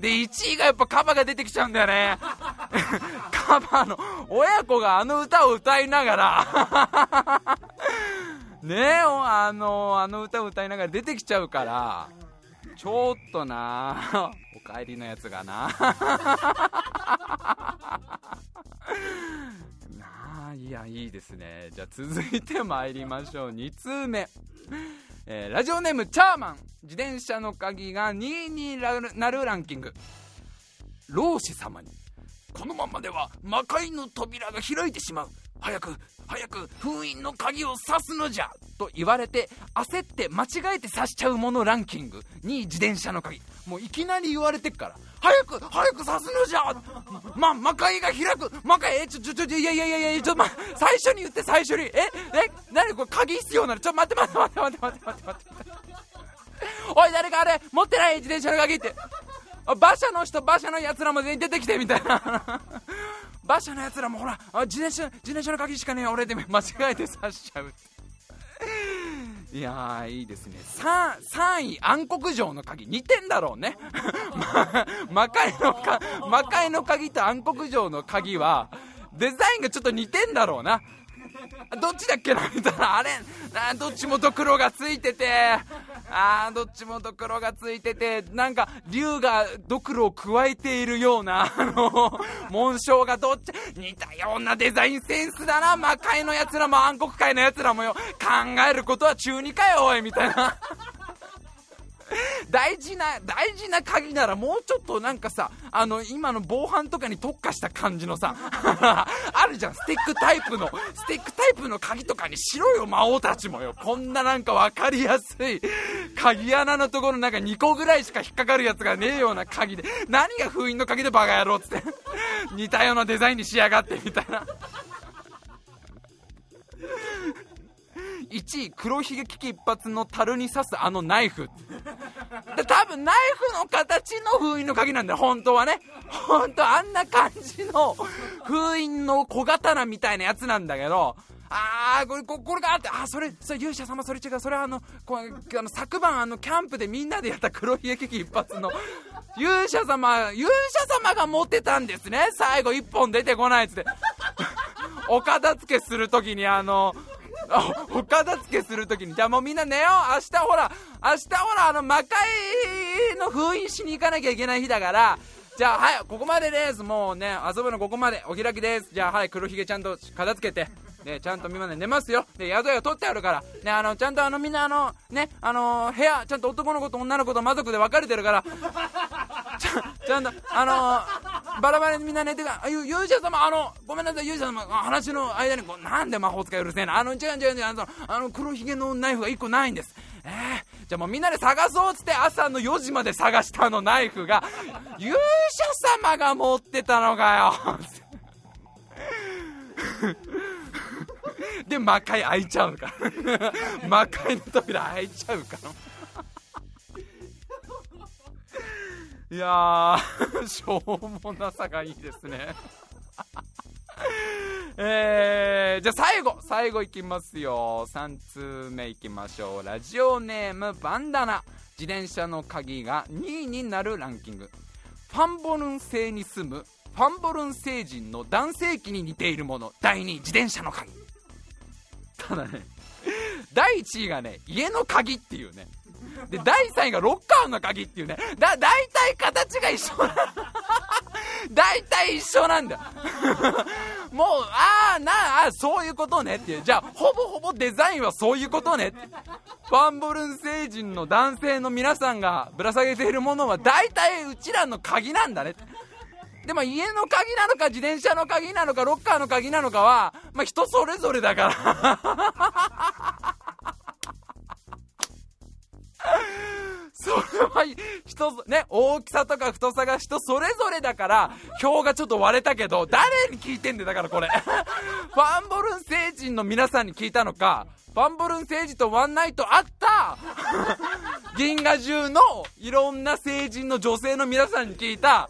で1位がやっぱカバが出てきちゃうんだよね。<laughs> カバの親子があの歌を歌いながら。<laughs> ねえあのあの歌を歌いながら出てきちゃうから。ちょっとなお帰りのやつがな。<laughs> なあいやいいですね。じゃあ続いて参りましょう。2通目。えー、ラジオネームチャーマン。自転車の鍵が2位になるランキング。老子様に。このままでは魔界の扉が開いてしまう。早く早く封印の鍵を刺すのじゃ。と言われて焦って間違えて刺しちゃうものランキング。2位自転車の鍵。もういきなり言われてっから。早く早く刺すのじゃ。ま、魔界が開く。魔界えちょちょちょいやいやいやいやちょま最初に言って最初に。ええ何これ鍵必要なの？ちょ待って待って待って待って待って待って待って。おい誰かあれ持ってない自転車の鍵って。馬車の人馬車のやつらも全員出てきてみたいな。馬車のやつらもほら自転車自転車の鍵しかねえ俺で間違えて刺しちゃういやーいいですね。3, 3位暗黒城の鍵似てんだろうね。<laughs> 魔界のか魔界の鍵と暗黒城の鍵はデザインがちょっと似てんだろうな。<laughs> どっちだっけなみたいな。あれあどっちもドクロがついてて。あどっちもドクロがついてて。なんか竜がドクロを加えているようなあの紋章がどっち似たようなデザインセンスだな。魔界のやつらも暗黒界のやつらもよ。考えることは中二かよおいみたいな。<laughs> 大事な大事な鍵ならもうちょっとなんかさあの今の防犯とかに特化した感じのさ <laughs> あるじゃん。スティックタイプのスティックタイプの鍵とかにしろよ魔王たちもよ。こんななんか分かりやすい鍵穴のところなんか2個ぐらいしか引っかかるやつがねえような鍵で何が封印の鍵でバカ野郎っつって似たようなデザインに仕上がってみたいな。1位黒ひげ危機一髪の樽に刺すあのナイフ。で多分ナイフの形の封印の鍵なんだよ。本当はね。本当あんな感じの封印の小刀みたいなやつなんだけど。あーこれここれがあってあそれそれ勇者様それ違う。それはあのこあの昨晩あのキャンプでみんなでやった黒ひげ危機一髪の。勇者様勇者様が持ってたんですね。最後1本出てこないっつって。お片付けするときにあの <laughs> お片付けするときにじゃあもうみんな寝よう。明日ほら明日ほらあの魔界の封印しに行かなきゃいけない日だから。じゃあはいここまでです。もうね遊ぶのここまで。お開きです。じゃあはい黒ひげちゃんと片付けて。ね、ちゃんとみんなで寝ますよ。で宿屋取ってあるから、ね、あのちゃんとあのみんなあのねあの部屋ちゃんと男の子と女の子と魔族で分かれてるから。ちゃんとあのバラバラにみんな寝てかあゆ勇者様あのごめんなさい勇者様話の間にこうなんで魔法使いうるせえなあの違う違う違うあの黒ひげのナイフが1個ないんです。えー、じゃあもうみんなで探そうっつって朝の4時まで探したのナイフが勇者様が持ってたのかよ。で魔界開いちゃうから。魔界の扉開いちゃうから。いやー <laughs> しょうもなさがいいですね。<laughs> えー、じゃあ最後最後いきますよ。3通目いきましょう。ラジオネームバンダナ。自転車の鍵が2位になるランキング。ファンボルン星に住むファンボルン星人の男性器に似ているもの。第2位自転車の鍵。ただね第1位がね家の鍵っていうね。で第3位がロッカーの鍵っていうね。だ大体形が一緒な。<laughs> 大体一緒なんだ。<laughs> もうああなあそういうことねっていう。じゃあほぼほぼデザインはそういうことねって。ファンボルン星人の男性の皆さんがぶら下げているものは大体うちらの鍵なんだねでも家の鍵なのか自転車の鍵なのかロッカーの鍵なのかは、まあ、人それぞれだから。それは人ね大きさとか太さが人それぞれだから表がちょっと割れたけど誰に聞いてんだよだからこれ。<laughs> ファンボルン星人の皆さんに聞いたのかファンボルン星人とワンナイトあった。<laughs> 銀河中のいろんな星人の女性の皆さんに聞いた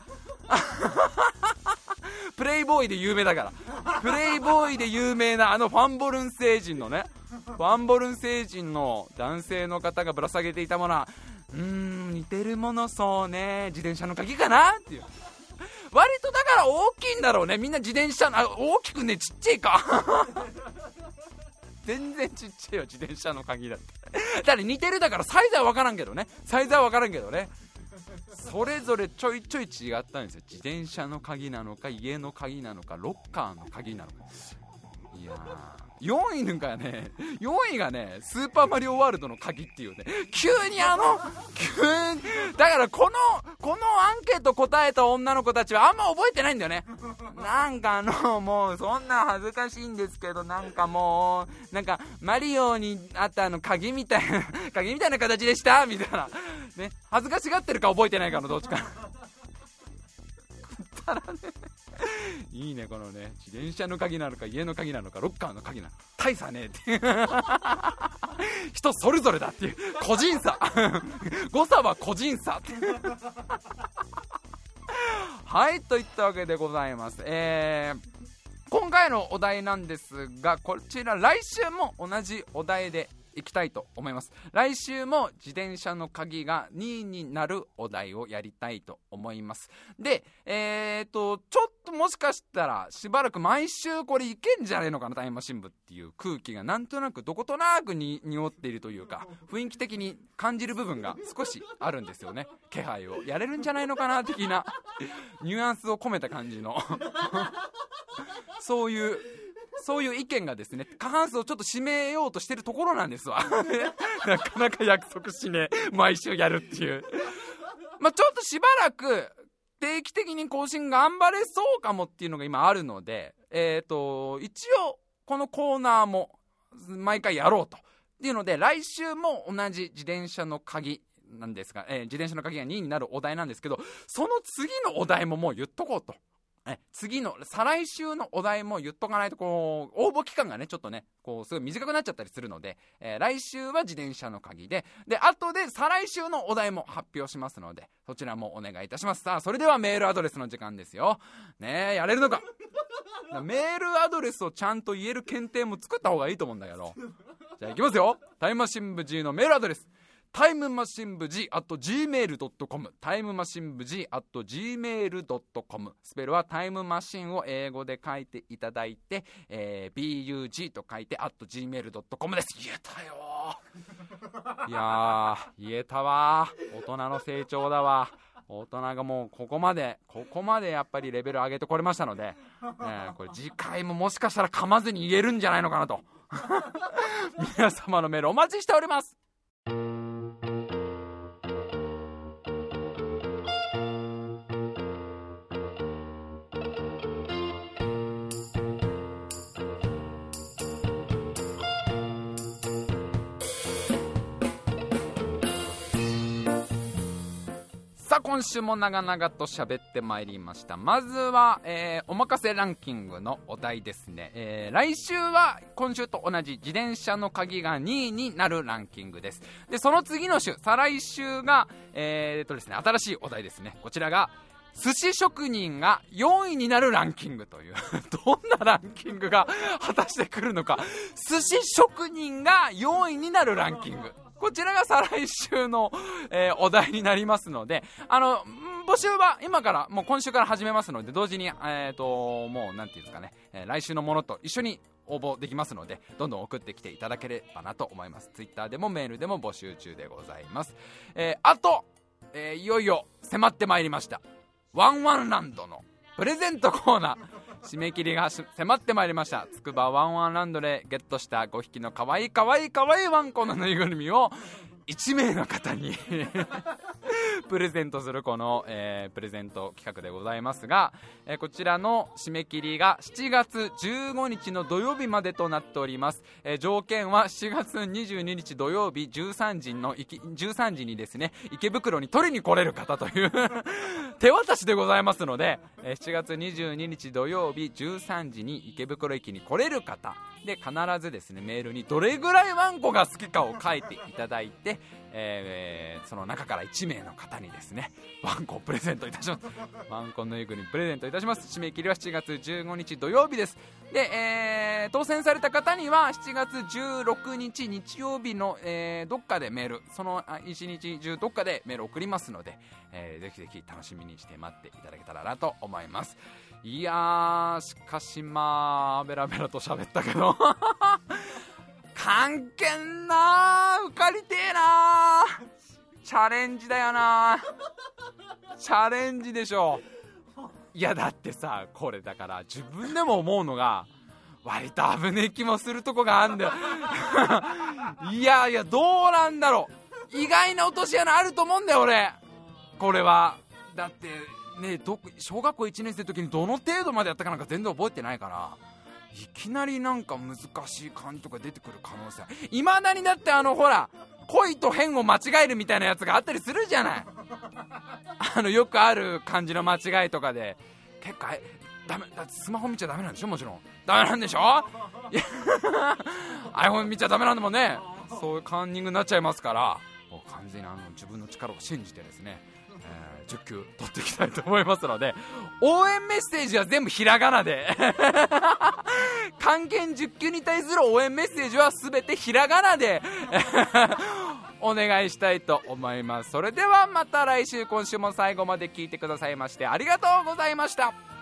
<laughs> プレイボーイで有名だから。プレイボーイで有名なあのファンボルン星人のね。ファンボルン星人の男性の方がぶら下げていたものはうーん似てるものそうね。自転車の鍵かな？っていう。割とだから大きいんだろうね。みんな自転車のあ大きくねちっちゃいか。<laughs> 全然ちっちゃいよ自転車の鍵だって。だから似てるだからサイズは分からんけどね。サイズは分からんけどね。それぞれちょいちょい違ったんですよ。自転車の鍵なのか家の鍵なのかロッカーの鍵なのか。いや4位なんかね。<laughs> 4位がねスーパーマリオワールドの鍵っていうね。急にあの急にだからこのこのアンケート答えた女の子たちはあんま覚えてないんだよね。なんかあのもうそんな恥ずかしいんですけどなんかもうなんかマリオにあったあの鍵みたいな <laughs> 鍵みたいな形でした？みたいな。ね恥ずかしがってるか覚えてないかのどっちか。くったらね <laughs> いいねこのね自転車の鍵なのか家の鍵なのかロッカーの鍵なのか大差ねえっていう。<laughs> 人それぞれだっていう。個人差。<laughs> 誤差は個人差って。はいといったわけでございます。えー今回のお題なんですがこちら来週も同じお題でいきたいと思います。来週も自転車の鍵が2位になるお題をやりたいと思います。でえーとちょっともしかしたらしばらく毎週これいけんじゃねえのかなタイムマシン部っていう空気がなんとなくどことなくに匂っているというか雰囲気的に感じる部分が少しあるんですよね。気配をやれるんじゃないのかな的なニュアンスを込めた感じの。<laughs> そういうそういう意見がですね過半数をちょっと占めようとしてるところなんですわ。<laughs> なかなか約束しねえ。毎週やるっていう。まあちょっとしばらく定期的に更新頑張れそうかもっていうのが今あるのでえっ、ー、と一応このコーナーも毎回やろうとっていうので来週も同じ自転車の鍵なんですが、えー、自転車の鍵が2位になるお題なんですけどその次のお題ももう言っとこうと。え次の再来週のお題も言っとかないとこう応募期間がねちょっとねこうすごい短くなっちゃったりするので、えー、来週は自転車の鍵でで後で再来週のお題も発表しますのでそちらもお願いいたします。さあそれではメールアドレスの時間ですよ。ねえやれるのか。メールアドレスをちゃんと言える検定も作った方がいいと思うんだけど。じゃあいきますよ。タイムマシン部 G のメールアドレス。タイムマシン部 G at gmail.com タイムマシン部 G at gmail.com スペルはタイムマシンを英語で書いていただいて、えー、bug と書いて at gmail.com です。言えたよ。<laughs> いや言えたわ。大人の成長だわ。大人がもうここまでここまでやっぱりレベル上げてこれましたので、えー、これ次回ももしかしたら噛まずに言えるんじゃないのかなと。<laughs> 皆様のメールお待ちしております今週も長々と喋ってまいりました。まずは、えー、おまかせランキングのお題ですね、えー、来週は今週と同じ自転車の鍵が2位になるランキングです。でその次の週再来週がえー、とですね新しいお題ですね。こちらが寿司職人が4位になるランキングという <laughs> どんなランキングが果たしてくるのか。寿司職人が4位になるランキング。こちらが再来週の、えー、お題になりますので、あの、募集は今から、もう今週から始めますので、同時に、えっ、ー、と、もう、なんていうんですかね、えー、来週のものと一緒に応募できますので、どんどん送ってきていただければなと思います。Twitter でもメールでも募集中でございます。えー、あと、えー、いよいよ迫ってまいりました。ワンワンランドのプレゼントコーナー。締め切りが迫ってまいりました。つくばワンワンランドでゲットした5匹のかわいいかわいいかわいいワンコのぬいぐるみを1名の方に <laughs> プレゼントするこの、えー、プレゼント企画でございますが、えー、こちらの締め切りが7月15日の土曜日までとなっております、えー、条件は7月22日土曜日13時の13時にですね池袋に取りに来れる方という <laughs> 手渡しでございますので、え7月22日土曜日13時に池袋駅に来れる方。で必ずですねメールにどれぐらいワンコが好きかを書いていただいて、えー、その中から1名の方にですねワンコをプレゼントいたします。ワンコぬいぐるみプレゼントいたします。締め切りは7月15日土曜日です。で、えー、当選された方には7月16日日曜日の、えー、どっかでメールその1日中どっかでメール送りますので、えー、ぜひぜひ楽しみにして待っていただけたらなと思います。いやーしかしまあベラベラと喋ったけど。関係な受かりてえなチャレンジだよなチャレンジでしょ。いやだってさこれだから自分でも思うのが割と危ねえ気もするとこがあんだよ。いやいやどうなんだろう。意外な落とし穴あると思うんだよ俺。これは。だってねど小学校1年生の時にどの程度までやったかなんか全然覚えてないから。いきなりなんか難しい感じとか出てくる可能性。いまだにだってあのほら恋と変を間違えるみたいなやつがあったりするじゃない。あのよくある感じの間違いとかで。結構ダメだってスマホ見ちゃダメなんでしょ？もちろん。ダメなんでしょ？iPhone 見ちゃダメなんだもんね。そういうカンニングになっちゃいますから。もう完全にあの自分の力を信じてですね。え10球取っていきたいと思いますので応援メッセージは全部ひらがなで。関係10球に対する応援メッセージは全てひらがなで。<laughs> お願いしたいと思います。それではまた来週今週も最後まで聞いてくださいましてありがとうございました。